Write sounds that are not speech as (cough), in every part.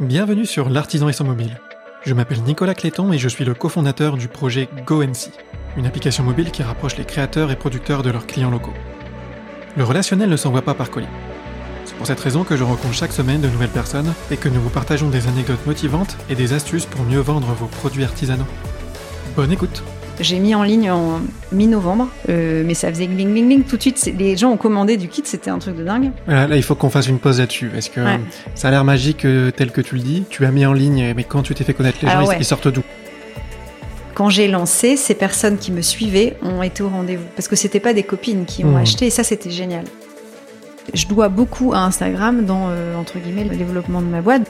Bienvenue sur L'artisan et son mobile. Je m'appelle Nicolas Cléton et je suis le cofondateur du projet GoNC, une application mobile qui rapproche les créateurs et producteurs de leurs clients locaux. Le relationnel ne s'envoie pas par colis. C'est pour cette raison que je rencontre chaque semaine de nouvelles personnes et que nous vous partageons des anecdotes motivantes et des astuces pour mieux vendre vos produits artisanaux. Bonne écoute J'ai mis en ligne en mi-novembre, euh, mais ça faisait bling bling bling tout de suite. Les gens ont commandé du kit, c'était un truc de dingue. Voilà, Là, il faut qu'on fasse une pause là-dessus. Est-ce que Ouais. ça a l'air magique euh, tel que tu le dis? Tu as mis en ligne, mais quand tu t'es fait connaître les Alors gens, ils- sortent d'où? Quand j'ai lancé, ces personnes qui me suivaient ont été au rendez-vous parce que c'était pas des copines qui ont Mmh. acheté et ça c'était génial. Je dois beaucoup à Instagram dans euh, entre guillemets le développement de ma boîte.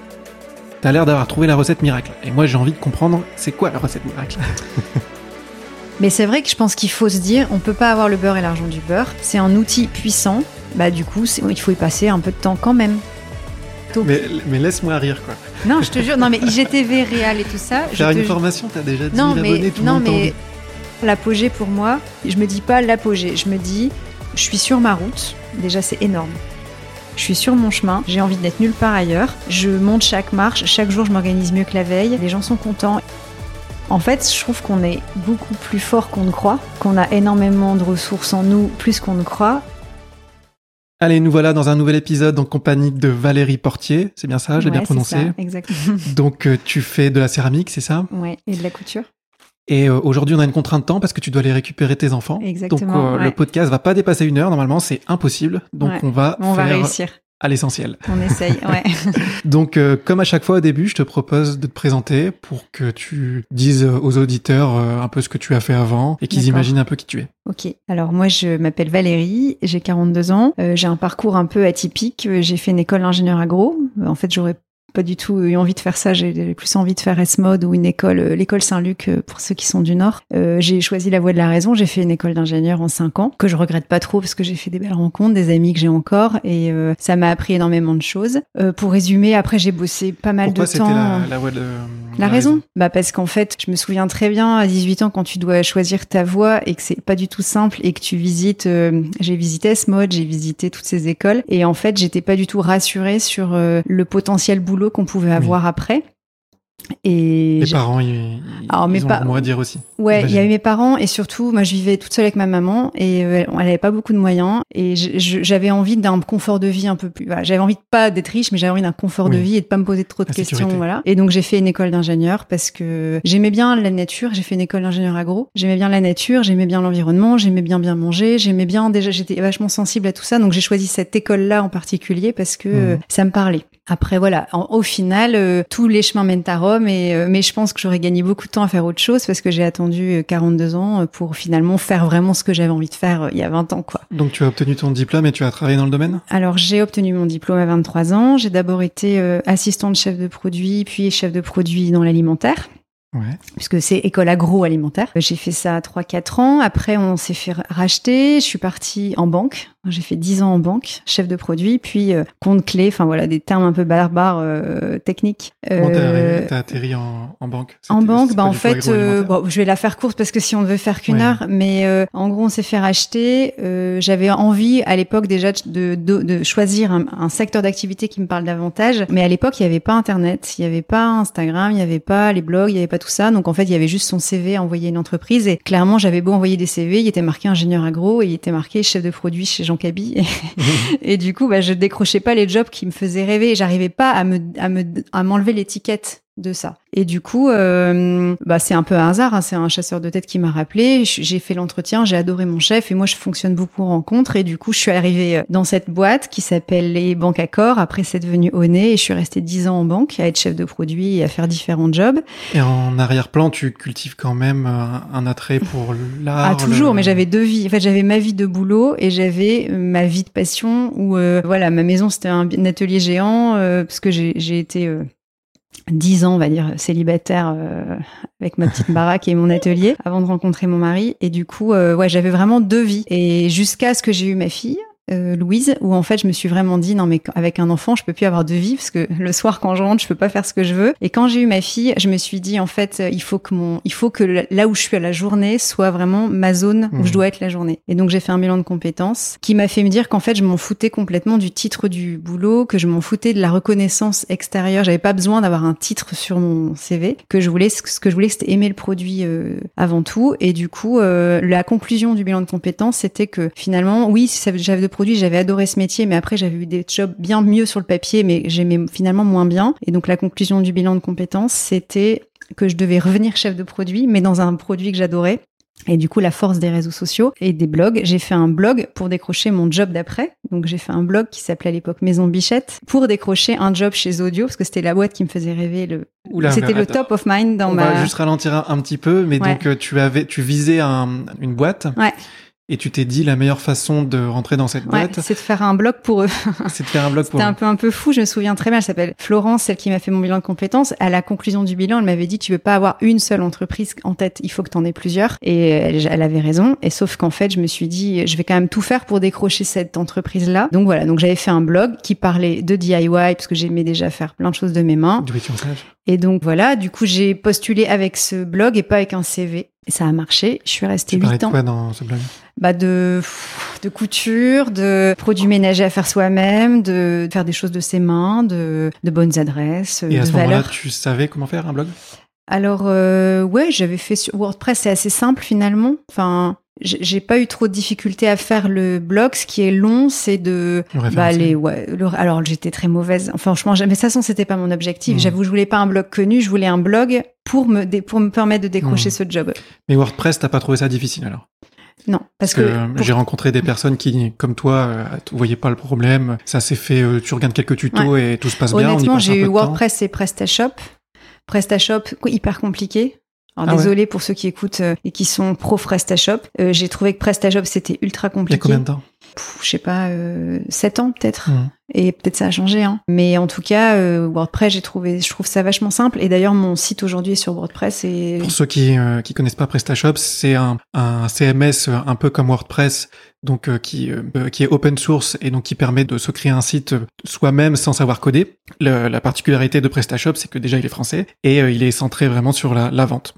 T'as l'air d'avoir trouvé la recette miracle. Et moi, j'ai envie de comprendre, c'est quoi la recette miracle? (laughs) Mais c'est vrai que je pense qu'il faut se dire, on peut pas avoir le beurre et l'argent du beurre. C'est un outil puissant. Bah du coup, il faut y passer un peu de temps quand même. Donc- Mais, mais laisse-moi rire, quoi. Non, je te jure. Non mais IGTV réel et tout ça. je Faire te une formation, t'as déjà 10 Non 000 mais abonnés, tout le non mais l'apogée pour moi, je me dis pas l'apogée. Je me dis, je suis sur ma route. Déjà, c'est énorme. Je suis sur mon chemin, j'ai envie d'être nulle part ailleurs. Je monte chaque marche, chaque jour je m'organise mieux que la veille. Les gens sont contents. En fait, je trouve qu'on est beaucoup plus fort qu'on ne croit, qu'on a énormément de ressources en nous, plus qu'on ne croit. Allez, nous voilà dans un nouvel épisode en compagnie de Valérie Portier. C'est bien ça, j'ai Ouais, bien prononcé. ça, exactement. Donc, euh, tu fais de la céramie, c'est ça? Ouais, et de la couture. Et euh, aujourd'hui, on a une contrainte de temps parce que tu dois aller récupérer tes enfants. Exactement, Donc, euh, le podcast va pas dépasser une heure. Normalement, c'est impossible. Donc, Ouais. on va On va réussir. À l'essentiel. On essaye, (laughs) ouais. Donc, euh, comme à chaque fois au début, je te propose de te présenter pour que tu dises aux auditeurs euh, un peu ce que tu as fait avant et qu'ils imaginent un peu qui tu es. Ok, alors moi je m'appelle Valérie, j'ai 42 ans, Euh, j'ai un parcours un peu atypique, Euh, j'ai fait une école d'ingénieur agro, en fait j'aurais pas du tout eu envie de faire ça, j'ai plus envie de faire S-Mode ou une école, euh, l'école Saint-Luc euh, pour ceux qui sont du Nord. Euh, j'ai choisi la voie de la raison, j'ai fait une école d'ingénieur en 5 ans, que je regrette pas trop parce que j'ai fait des belles rencontres, des amis que j'ai encore et euh, ça m'a appris énormément de choses. Euh, pour résumer, après j'ai bossé pas mal Pourquoi de temps. la, la voie de La raison Bah parce qu'en fait, je me souviens très bien à 18 ans quand tu dois choisir ta voie et que c'est pas du tout simple et que tu visites j'ai visité S-Mode, j'ai visité toutes ces écoles et en fait, j'étais pas du tout rassurée sur le potentiel boulot qu'on pouvait avoir après. Et Les parents, ils, ils- Alors, mes ils ont pa- à dire aussi. Ouais, il y a eu mes parents et surtout, moi, je vivais toute seule avec ma maman et euh, elle avait pas beaucoup de moyens et j'avais envie d'un confort de vie un peu plus. Voilà, j'avais envie de pas d'être riche, mais j'avais envie d'un confort de vie et de pas me poser trop de La questions, sécurité. voilà. Et donc j'ai fait une école d'ingénieur parce que j'aimais bien la nature. J'ai fait une école d'ingénieur agro. J'aimais bien la nature, j'aimais bien l'environnement, j'aimais bien bien manger, j'aimais bien déjà. J'étais vachement sensible à tout ça, donc j'ai choisi cette école-là en particulier parce que euh, ça me parlait. Après voilà, en- au final, euh, tous les chemins mènent à Rome, et, euh, mais je pense que j'aurais gagné beaucoup de temps à faire autre chose parce que j'ai attendu euh, 42 ans euh, pour finalement faire vraiment ce que j'avais envie de faire euh, il y a 20 ans. quoi. Donc, tu as obtenu ton diplôme et tu as travaillé dans le domaine? Alors j'ai obtenu mon diplôme à 23 ans, j'ai d'abord été euh, assistante chef de produit, puis chef de produit dans l'alimentaire Ouais. puisque c'est école agroalimentaire. J'ai fait ça 3-4 ans. Après, on s'est fait racheter. Je suis partie en banque. J'ai fait 10 ans en banque, chef de produit, puis euh, compte clé. Enfin voilà, des termes un peu barbares euh, techniques. Euh, t'as atterri en, en banque? en banque, bah en fait, euh, bon, je vais la faire courte parce que si on ne veut faire qu'une Ouais. heure, mais euh, en gros, on s'est fait racheter. Euh, J'avais envie à l'époque déjà de, de, de choisir un, un secteur d'activité qui me parle davantage, mais à l'époque, il n'y avait pas Internet, il n'y avait pas Instagram, il n'y avait pas les blogs, il n'y avait pas tout ça. Donc en fait, il y avait juste son CV à envoyer à une entreprise. Et clairement, j'avais beau envoyer des CV, il était marqué ingénieur agro et il était marqué chef de produit chez Jean Cabi. (laughs) Et du coup, bah, je décrochais pas les jobs qui me faisaient rêver. J'arrivais pas à me, à me, à m'enlever l'étiquette de ça. Et du coup, euh, bah, c'est un peu un hasard. hein. C'est un chasseur de tête qui m'a rappelé. J'ai fait l'entretien, j'ai adoré mon chef et moi, je fonctionne beaucoup en rencontre. Et du coup, je suis arrivée euh, dans cette boîte qui s'appelle les Banques Accor. Après, c'est devenu Oné et je suis restée 10 ans en banque à être chef de produit et à faire différents jobs. Et en arrière-plan, tu cultives quand même un, un attrait pour l'art. Ah, toujours, le- mais j'avais deux vies. En fait, j'avais ma vie de boulot et j'avais euh, ma vie de passion où, euh, voilà, ma maison, c'était un, atelier géant euh, parce que j'ai j'ai été euh, dix ans, on va dire, célibataire euh, avec ma petite baraque et mon atelier avant de rencontrer mon mari. Et du coup, euh, ouais, j'avais vraiment deux vies. Et jusqu'à ce que j'ai eu ma fille, euh, Louise, où en fait je me suis vraiment dit non mais avec un enfant je peux plus avoir de vie parce que le soir quand je rentre je peux pas faire ce que je veux. Et quand j'ai eu ma fille, je me suis dit en fait euh, il faut que mon, il faut que là où je suis à la journée soit vraiment ma zone où je Mhm. dois être la journée. Et donc j'ai fait un bilan de compétences qui m'a fait me dire qu'en fait je m'en foutais complètement du titre du boulot, que je m'en foutais de la reconnaissance extérieure. J'avais pas besoin d'avoir un titre sur mon CV, que je voulais ce que je voulais c'était aimer le produit euh, avant tout. Et du coup euh, la conclusion du bilan de compétences c'était que finalement oui si ça- j'avais de produits j'avais adoré ce métier, mais après j'avais eu des jobs bien mieux sur le papier, mais j'aimais finalement moins bien. Et donc la conclusion du bilan de compétences c'était que je devais revenir chef de produit, mais dans un produit que j'adorais. Et du coup, la force des réseaux sociaux et des blogs, j'ai fait un blog pour décrocher mon job d'après. Donc, j'ai fait un blog qui s'appelait à l'époque Maison Bichette pour décrocher un job chez Audio, parce que c'était la boîte qui me faisait rêver. Le... C'était le top of mind dans On ma. va juste ralentir un, un petit peu, mais Ouais. donc euh, tu avais, tu visais un- une boîte. Ouais. Et tu t'es dit la meilleure façon de rentrer dans cette Ouais, boîte, c'est de faire un blog pour eux. (laughs) c'est de faire un blog pour. C'était un peu un peu fou. Je me souviens très bien. Elle s'appelle Florence, celle qui m'a fait mon bilan de compétences. À la conclusion du bilan, elle m'avait dit tu veux pas avoir une seule entreprise en tête. Il faut que tu en aies plusieurs. Et elle, elle avait raison. Et sauf qu'en fait, je me suis dit je vais quand même tout faire pour décrocher cette entreprise là. Donc voilà. Donc j'avais fait un blog qui parlait de DIY parce que j'aimais déjà faire plein de choses de mes mains. Et donc voilà. Du coup, j'ai postulé avec ce blog et pas avec un CV. Et ça a marché. Je suis restée Tu parlais huit de ans quoi dans ce blog? Bah de de couture, de produits ménagers à faire soi-même, de faire des choses de ses mains, de de bonnes adresses, Et à ce moment-là, tu savais comment faire un blog? Alors euh, ouais, j'avais fait sur WordPress, c'est assez simple finalement. Enfin, j'ai pas eu trop de difficultés à faire le blog. Ce qui est long, c'est de Le bah, référencement. les, ouais, le- alors j'étais très mauvaise. Enfin, franchement, mais de toute façon, c'était pas mon objectif. Mhm. J'avoue, je voulais pas un blog connu, je voulais un blog pour me dé- pour me permettre de décrocher Mhm. ce job. Mais WordPress, t'as pas trouvé ça difficile alors? Non, Parce parce, que, que, pour- j'ai rencontré des personnes qui, comme toi, euh, tu voyais pas le problème. Ça s'est fait, euh, tu regardes quelques tutos et tout se passe bien. Honnêtement, passe un j'ai eu. WordPress et PrestaShop. PrestaShop, hyper compliqué. Alors Ah ouais. désolé pour ceux qui écoutent euh, et qui sont pro PrestaShop. Euh, j'ai trouvé que PrestaShop c'était ultra Il y compliqué. a combien de temps Pff, Je sais pas, euh, 7 ans peut-être. Mhm. Et peut-être ça a changé. Hein. Mais en tout cas, euh, WordPress, j'ai trouvé, je trouve ça vachement simple. Et d'ailleurs, mon site aujourd'hui est sur WordPress. Et Pour ceux qui qui connaissent pas PrestaShop, c'est un, un CMS un peu comme WordPress, donc euh, qui euh, qui est open source et donc qui permet de se créer un site soi-même sans savoir coder. Le- la particularité de PrestaShop, c'est que déjà il est français et euh, il est centré vraiment sur la, la vente.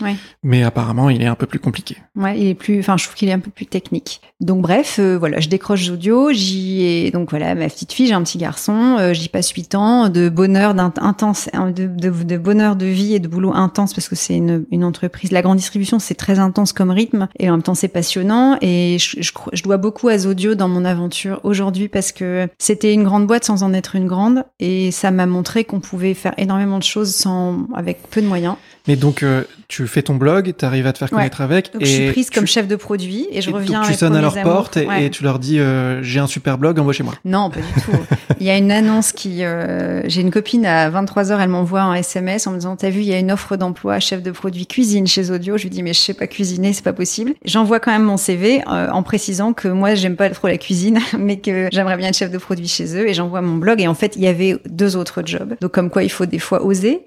Ouais. Mais apparemment, il est un peu plus compliqué. Ouais, il est plus, enfin, je trouve qu'il est un peu plus technique. Donc bref, euh, voilà, je décroche audio, j'y ai, donc voilà, ma petite fille, j'ai un petit garçon, euh, j'y passe huit ans de bonheur, intense, de, de, de bonheur de vie et de boulot intense parce que c'est une, une entreprise. La grande distribution, c'est très intense comme rythme et en même temps c'est passionnant et je, je, crois- je dois beaucoup à Zodio dans mon aventure aujourd'hui parce que c'était une grande boîte sans en être une grande et ça m'a montré qu'on pouvait faire énormément de choses sans, avec peu de moyens. Mais donc, euh, tu fais ton blog, tu arrives à te faire Ouais. connaître avec. Donc et je suis prise comme tu- chef de produit et je et reviens donc, tu sonnes à leur amours. porte et, Ouais. et tu leur dis euh, j'ai un super blog, embauchez-moi. Non, pas du tout. (laughs) Il y a une annonce qui... euh, J'ai une copine à 23h, elle m'envoie un SMS en me disant, t'as vu, il y a une offre d'emploi chef de produit cuisine chez Audio. Je lui dis, mais je sais pas cuisiner, c'est pas possible. J'envoie quand même mon CV euh, en précisant que moi, j'aime pas trop la cuisine, (laughs) mais que j'aimerais bien être chef de produit chez eux. Et j'envoie mon blog. Et en fait, il y avait deux autres jobs. Donc comme quoi, il faut des fois oser.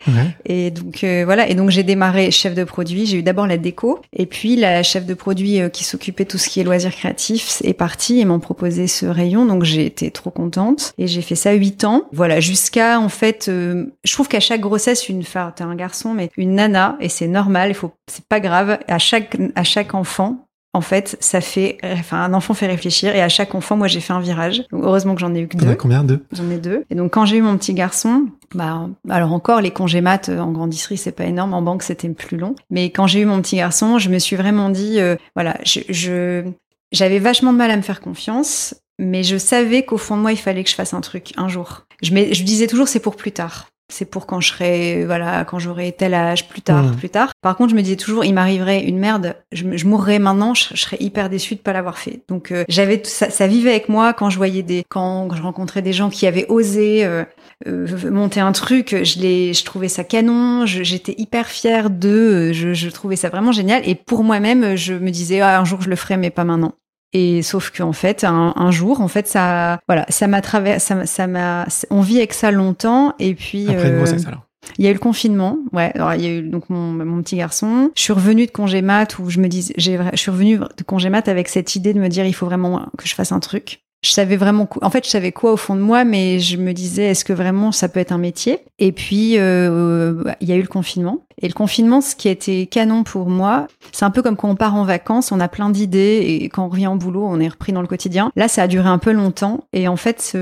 Et donc voilà, et donc j'ai démarré chef de produit. J'ai eu d'abord la déco, et puis la chef de produit euh, qui s'occupait de tout ce qui est loisirs créatifs est partie et m'ont proposé ce rayon. Donc j'ai été trop contente et j'ai fait ça huit ans. Voilà, jusqu'à en fait, euh, je trouve qu'à chaque grossesse, une femme, t'es un garçon, mais une nana, et c'est normal. Il faut, c'est pas grave. À chaque à chaque enfant. En fait, ça fait, enfin, un enfant fait réfléchir et à chaque enfant, moi, j'ai fait un virage. Donc, heureusement que j'en ai eu que deux. combien Deux? J'en ai deux. Et donc quand j'ai eu mon petit garçon, bah alors encore les congés maths euh, en grandisserie c'est pas énorme, en banque c'était plus long. Mais quand j'ai eu mon petit garçon, je me suis vraiment dit euh, voilà, je je- j'avais vachement de mal à me faire confiance, mais je savais qu'au fond de moi il fallait que je fasse un truc un jour. Je me, je disais toujours c'est pour plus tard. C'est pour quand je serai, voilà, quand j'aurai tel âge, plus tard, Mhm. plus tard. Par contre, je me disais toujours, il m'arriverait une merde, je, mourrais maintenant, je, je serais hyper déçue de pas l'avoir fait. Donc, euh, j'avais ça, ça vivait avec moi quand je voyais des, quand je rencontrais des gens qui avaient osé euh, euh, monter un truc, je les, je trouvais ça canon, j'étais hyper fière d'eux, je, je trouvais ça vraiment génial. Et pour moi-même, je me disais, ah, un jour je le ferai, mais pas maintenant. Et sauf qu'en fait, un, un jour, en fait, ça, voilà, ça m'a traversé, ça, m'a- ça m'a, on vit avec ça longtemps. Et puis, Après une euh, grossesse alors. il y a eu le confinement, ouais. Alors il y a eu donc mon, mon petit garçon. Je suis revenue de congé mat où je me dis, je suis revenue de congé mat avec cette idée de me dire, il faut vraiment que je fasse un truc. je savais vraiment, en fait, je savais quoi au fond de moi, mais je me disais, est-ce que vraiment ça peut être un métier? Et puis, euh, il y a eu le confinement. Et le confinement, ce qui a été canon pour moi, c'est un peu comme quand on part en vacances, on a plein d'idées et quand on revient au boulot, on est repris dans le quotidien. Là, ça a duré un peu longtemps et en fait,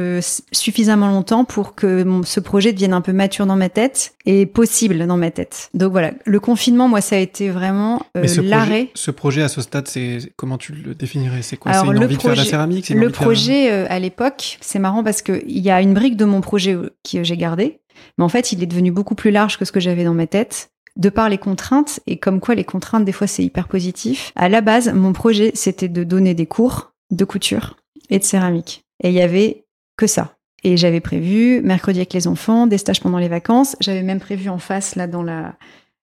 suffisamment longtemps pour que ce projet devienne un peu mature dans ma tête et possible dans ma tête. Donc voilà, le confinement, moi, ça a été vraiment euh, l'arrêt. Ce projet à ce stade, c'est comment tu le définirais? C'est quoi? C'est une envie de faire la céramique? Le projet euh, à l'époque, c'est marrant parce que il y a une brique de mon projet euh, que j'ai gardée, mais en fait, il est devenu beaucoup plus large que ce que j'avais dans ma tête de par les contraintes et comme quoi les contraintes des fois c'est hyper positif. À la base, mon projet c'était de donner des cours de couture et de céramique. Et il y avait que ça. Et j'avais prévu mercredi avec les enfants, des stages pendant les vacances. J'avais même prévu en face là dans la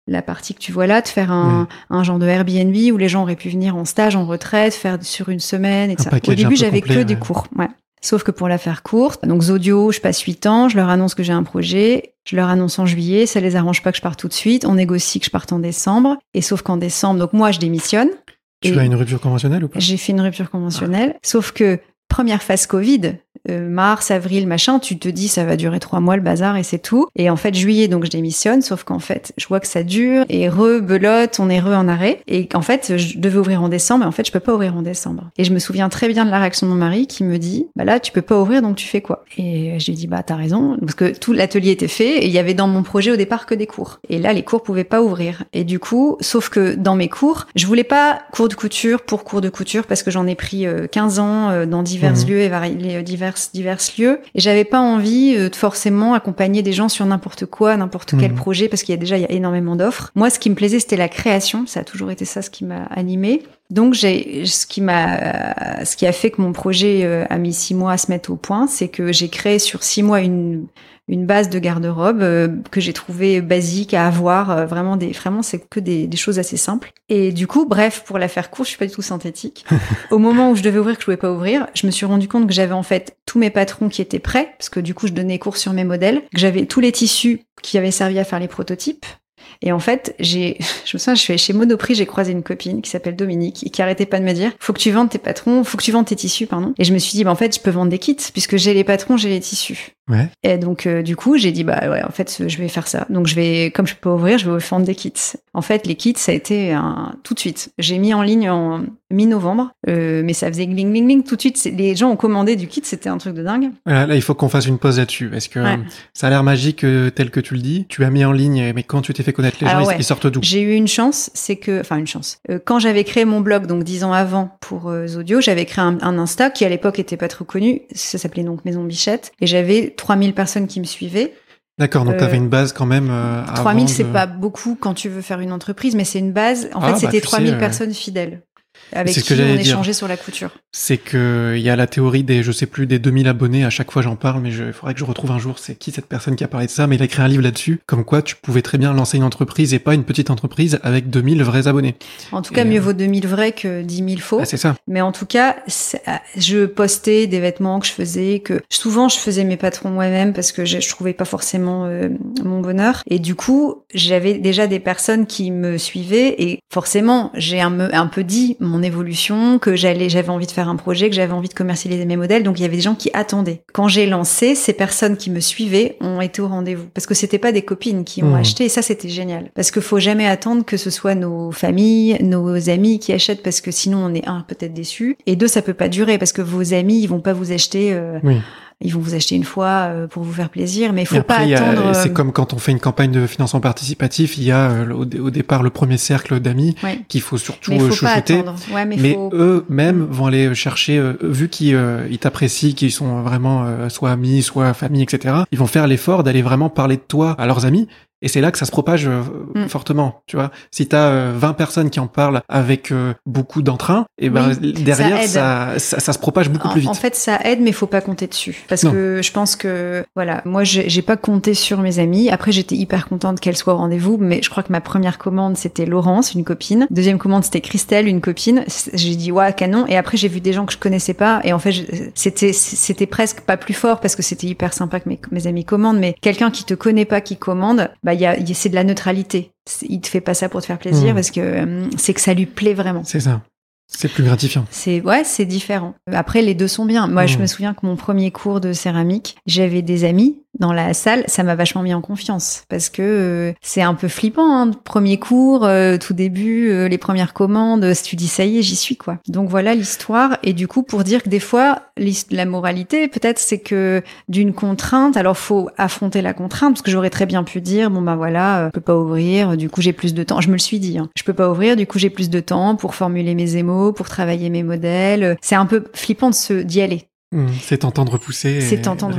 la partie que tu vois là, de faire un, un, genre de Airbnb où les gens auraient pu venir en stage, en retraite, faire sur une semaine, etc. Au début, j'avais que des cours. Ouais. Sauf que pour la faire courte, donc Zodio, je passe 8 ans, je leur annonce que j'ai un projet, je leur annonce en juillet, ça les arrange pas que je parte tout de suite, on négocie que je parte en décembre, et sauf qu'en décembre, donc moi je démissionne. Tu as une rupture conventionnelle ou pas? J'ai fait une rupture conventionnelle, sauf que première phase Covid, euh, mars, avril, machin, tu te dis ça va durer trois mois le bazar et c'est tout. Et en fait, juillet, donc je démissionne, sauf qu'en fait, je vois que ça dure et rebelote, on est re en arrêt. Et en fait, je devais ouvrir en décembre, mais en fait, je peux pas ouvrir en décembre. Et je me souviens très bien de la réaction de mon mari qui me dit, bah là, tu peux pas ouvrir, donc tu fais quoi? Et je lui dis, bah t'as raison, parce que tout l'atelier était fait et il y avait dans mon projet au départ que des cours. Et là, les cours pouvaient pas ouvrir. Et du coup, sauf que dans mes cours, je voulais pas cours de couture pour cours de couture parce que j'en ai pris 15 euh, ans euh, dans divers mmh. lieux et divers divers lieux. Et j'avais pas envie euh, de forcément accompagner des gens sur n'importe quoi, n'importe quel mhm. projet, parce qu'il y a déjà il y a énormément d'offres. Moi, ce qui me plaisait, c'était la création. Ça a toujours été ça ce qui m'a animé. Donc j'ai ce qui m'a ce qui a fait que mon projet euh, a mis six mois à se mettre au point, c'est que j'ai créé sur six mois une une base de garde-robe euh, que j'ai trouvé basique à avoir. Euh, vraiment, des, vraiment, c'est que des, des, choses assez simples. Et du coup, bref, pour la faire courte, je suis pas du tout synthétique. (laughs) Au moment où je devais ouvrir, que je pouvais pas ouvrir, je me suis rendu compte que j'avais en fait tous mes patrons qui étaient prêts, parce que du coup, je donnais cours sur mes modèles, que j'avais tous les tissus qui avaient servi à faire les prototypes, et en fait, j'ai, (laughs) je me souviens, je suis chez Monoprix, j'ai croisé une copine qui s'appelle Dominique et qui arrêtait pas de me dire, faut que tu vendes tes patrons, faut que tu vendes tes tissus, pardon. Et je me suis dit, bah, en fait, je peux vendre des kits puisque j'ai les patrons, j'ai les tissus. Ouais. Et donc, euh, du coup, j'ai dit, bah ouais, en fait, je vais faire ça. Donc, je vais, comme je peux ouvrir, je vais vendre des kits. En fait, les kits, ça a été un, tout de suite. J'ai mis en ligne en mi-novembre, euh, mais ça faisait gling, gling, gling. Tout de suite, les gens ont commandé du kit, c'était un truc de dingue. Voilà, là, il faut qu'on fasse une pause là-dessus. Est-ce que ça a l'air magique euh, tel que tu le dis? Tu as mis en ligne, mais quand tu t'es fait connaître les gens, ils sortent d'où? J'ai eu une chance, c'est que, enfin, une chance. quand j'avais créé mon blog, donc dix ans avant pour Zodio, j'avais créé un, un, Insta qui à l'époque était pas trop connu. Ça s'appelait donc Maison Bichette. Et j'avais 3000 personnes qui me suivaient. D'accord, donc tu avais euh, une base quand même. Euh, 3000, c'est pas beaucoup quand tu veux faire une entreprise, mais c'est une base. En fait, ah, c'était 3000 bah, personnes fidèles avec qui on échangeait sur la couture. C'est que il y a la théorie des, je sais plus, des 2000 abonnés. À chaque fois, j'en parle, mais il faudrait que je retrouve un jour. C'est qui cette personne qui a parlé de ça Mais il a écrit un livre là-dessus, comme quoi tu pouvais très bien lancer une entreprise et pas une petite entreprise avec 2000 vrais abonnés. En tout cas, mieux euh, vaut 2000 vrais que 10 000 faux. Ah, c'est ça. Mais en tout cas, je postais des vêtements que je faisais, que souvent je faisais mes patrons moi-même parce que je, je trouvais pas forcément euh, mon bonheur. Et du coup, j'avais déjà des personnes qui me suivaient et forcément, j'ai un, un peu dit mon évolution, que j'allais, j'avais envie de faire un projet, que j'avais envie de commercialiser mes modèles. Donc il y avait des gens qui attendaient. Quand j'ai lancé, ces personnes qui me suivaient ont été au rendez-vous parce que c'était pas des copines qui ont mmh. acheté et ça c'était génial. Parce qu'il faut jamais attendre que ce soit nos familles, nos amis qui achètent parce que sinon on est un peut-être déçu et deux ça peut pas durer parce que vos amis ils vont pas vous acheter. Euh, oui ils vont vous acheter une fois euh, pour vous faire plaisir, mais il faut pas attendre. C'est euh, comme quand on fait une campagne de financement participatif, il y a euh, au, départ le premier cercle d'amis qu'il faut surtout mais chouchouter. Ouais, mais, mais eux-mêmes vont aller chercher, vu qu'ils ils t'apprécient, qu'ils sont vraiment soit amis, soit famille, etc. Ils vont faire l'effort d'aller vraiment parler de toi à leurs amis et c'est là que ça se propage euh, mm. fortement, tu vois. Si tu as 20 personnes qui en parlent avec euh, beaucoup d'entrain, et eh ben derrière ça, ça, ça, se propage beaucoup plus vite. En fait, ça aide mais faut pas compter dessus parce que je pense que voilà, moi j'ai pas compté sur mes amis. Après j'étais hyper contente qu'elle soit au rendez-vous, mais je crois que ma première commande c'était Laurence, une copine. Deuxième commande c'était Christelle, une copine. J'ai dit ouais, canon et après j'ai vu des gens que je connaissais pas et en fait c'était c'était presque pas plus fort parce que c'était hyper sympa que mes, mes amis commandent mais quelqu'un qui te connaît pas qui commande, bah, bah, y a, c'est de la neutralité. Il te fait pas ça pour te faire plaisir mmh. parce que euh, c'est que ça lui plaît vraiment. C'est ça. C'est plus gratifiant. C'est ouais, c'est différent. Après, les deux sont bien. Moi, je Mmh. me souviens que mon premier cours de céramique, j'avais des amis dans la salle. Ça m'a vachement mis en confiance parce que euh, c'est un peu flippant. Hein, premier cours, euh, tout début, euh, les premières commandes. euh, Tu dis ça y est, j'y suis quoi. Donc voilà l'histoire. Et du coup, pour dire que des fois, la moralité, peut-être, c'est que d'une contrainte, alors faut affronter la contrainte parce que j'aurais très bien pu dire bon bah voilà, euh, je peux pas ouvrir. Du coup, j'ai plus de temps. Je me le suis dit. Hein. Je peux pas ouvrir. Du coup, j'ai plus de temps pour formuler mes émos, pour travailler mes modèles. C'est un peu flippant de se d'y aller. Mmh. C'est repousser. et C'est dans- dans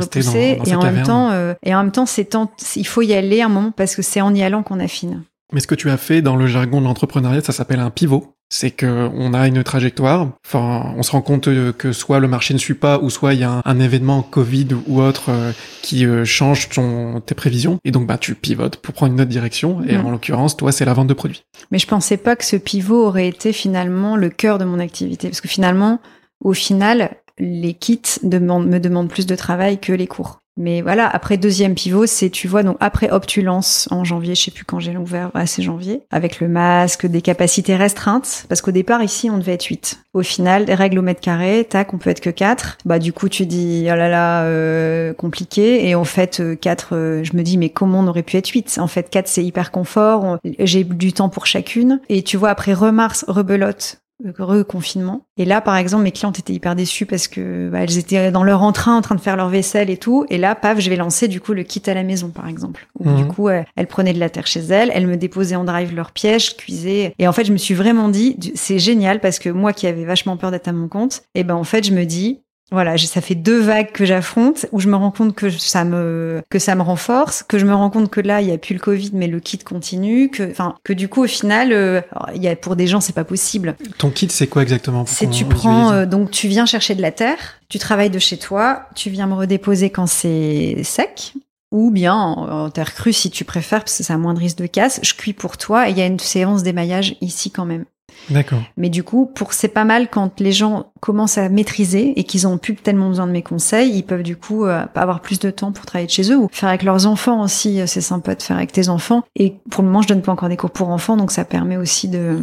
et en même temps, euh, et en même temps, c'est tant, il faut y aller un moment parce que c'est en y allant qu'on affine. Mais ce que tu as fait dans le jargon de l'entrepreneuriat, ça s'appelle un pivot. C'est que on a une trajectoire. Enfin, on se rend compte euh, que soit le marché ne suit pas, ou soit il y a un, un événement Covid ou autre euh, qui euh, change ton, tes prévisions. Et donc, bah, tu pivotes pour prendre une autre direction. Et Mhm. en l'occurrence, toi, c'est la vente de produits. Mais je pensais pas que ce pivot aurait été finalement le cœur de mon activité parce que finalement, au final, les kits demandent, me demandent plus de travail que les cours. Mais voilà, après deuxième pivot, c'est, tu vois, donc après Hop, tu lances en janvier, je sais plus quand j'ai ouvert, c'est janvier, avec le masque, des capacités restreintes, parce qu'au départ, ici, on devait être 8. Au final, des règles au mètre carré, tac, on peut être que 4. Bah, du coup, tu dis, oh là là, euh, compliqué. Et en fait, 4, je me dis, mais comment on aurait pu être 8? En fait, 4, c'est hyper confort, on- j'ai du temps pour chacune. Et tu vois, après remars, rebelote, reconfinement. Et là, par exemple, mes clientes étaient hyper déçues parce que bah, elles étaient dans leur entrain en train de faire leur vaisselle et tout. Et là, paf, je vais lancer du coup le kit à la maison, par exemple. Où. Du coup, elles, elles prenaient de la terre chez elles, elles me déposaient en drive leur piège, je cuisais. Et en fait, je me suis vraiment dit, c'est génial parce que moi qui avais vachement peur d'être à mon compte, et ben en fait, je me dis, voilà, j'ai- ça fait deux vagues que j'affronte où je me rends compte que ça me que ça me renforce, que je me rends compte que là il y a plus le Covid mais le kit continue, que enfin que du coup au final euh, il y a pour des gens c'est pas possible. Ton kit, c'est quoi exactement pour C'est tu prends euh, donc tu viens chercher de la terre, tu travailles de chez toi, tu viens me redéposer quand c'est sec ou bien en, en terre crue si tu préfères parce que ça a moins de risque de casse. Je cuis pour toi et il y a une séance d'émaillage ici quand même. D'accord. Mais du coup, pour c'est pas mal quand les gens commencent à maîtriser et qu'ils ont plus tellement besoin de mes conseils, ils peuvent du coup euh, avoir plus de temps pour travailler de chez eux ou faire avec leurs enfants aussi. euh, C'est sympa de faire avec tes enfants. Et pour le moment, je donne pas encore des cours pour enfants, donc ça permet aussi de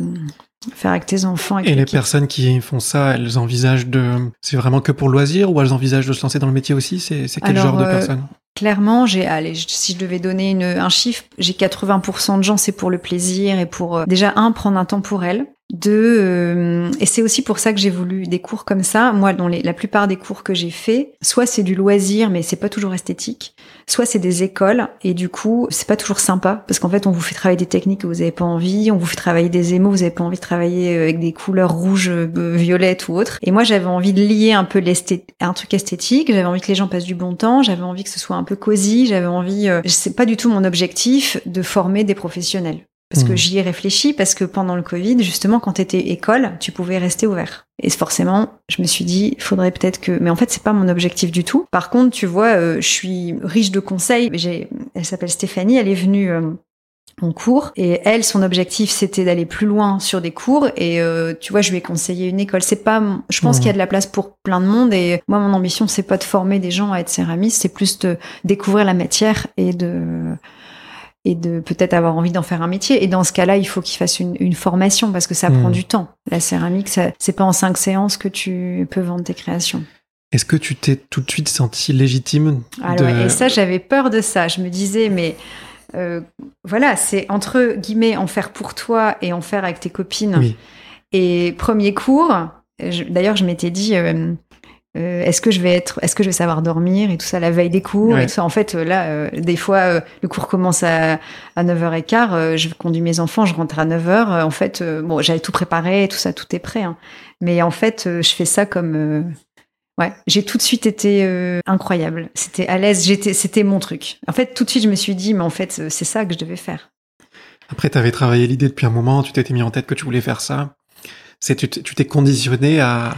faire avec tes enfants. avec Et les personnes qui font ça, elles envisagent de... C'est vraiment que pour le loisir ou elles envisagent de se lancer dans le métier aussi? C'est quel Alors, genre de euh, personnes? Clairement, j'ai, allez, si je devais donner une, un chiffre, j'ai 80% de gens, c'est pour le plaisir et pour euh, déjà un prendre un temps pour elle. Deux, euh, et c'est aussi pour ça que j'ai voulu des cours comme ça. Moi, dans les, la plupart des cours que j'ai fait, soit c'est du loisir, mais c'est pas toujours esthétique, soit c'est des écoles et du coup, c'est pas toujours sympa parce qu'en fait, on vous fait travailler des techniques que vous avez pas envie, on vous fait travailler des émaux, vous avez pas envie de travailler euh, avec des couleurs rouges, euh, violettes ou autres. Et moi, j'avais envie de lier un peu l'esthé- un truc esthétique. J'avais envie que les gens passent du bon temps. J'avais envie que ce soit un peu cosy. J'avais envie. C'est pas du tout mon objectif de former des professionnels. Parce que Mhm. j'y ai réfléchi, parce que pendant le Covid, justement, quand t'étais école, tu pouvais rester ouvert. Et forcément, je me suis dit, faudrait peut-être que... Mais en fait, c'est pas mon objectif du tout. Par contre, tu vois, euh, je suis riche de conseils. J'ai... Elle s'appelle Stéphanie, elle est venue... euh, en cours et elle son objectif c'était d'aller plus loin sur des cours et euh, tu vois je lui ai conseillé une école c'est pas je pense qu'il y a de la place pour plein de monde et moi mon ambition c'est pas de former des gens à être céramistes c'est plus de découvrir la matière et de et de peut-être avoir envie d'en faire un métier et dans ce cas-là il faut qu'il fasse une, une formation parce que ça prend du temps la céramique ça c'est pas en cinq séances que tu peux vendre tes créations Est-ce que tu t'es tout de suite senti légitime alors, et ça, j'avais peur de ça. Je me disais, mais euh, voilà, c'est entre guillemets en faire pour toi et en faire avec tes copines. Oui. Et premier cours, d'ailleurs, je m'étais dit, euh, euh, est-ce que je vais être, est-ce que je vais savoir dormir et tout ça la veille des cours Ouais. et tout ça. En fait, euh, là, euh, des fois, euh, le cours commence à, à 9h15, euh, je conduis mes enfants, je rentre à 9h. euh, en fait, bon, j'avais tout préparé, tout ça, tout est prêt. hein. Mais en fait, je fais ça comme Ouais, j'ai tout de suite été incroyable. C'était à l'aise, j'étais, c'était mon truc. En fait, tout de suite, je me suis dit, mais en fait, c'est ça que je devais faire. Après, tu avais travaillé l'idée depuis un moment, tu t'étais mis en tête que tu voulais faire ça. C'est tu t'es conditionné à,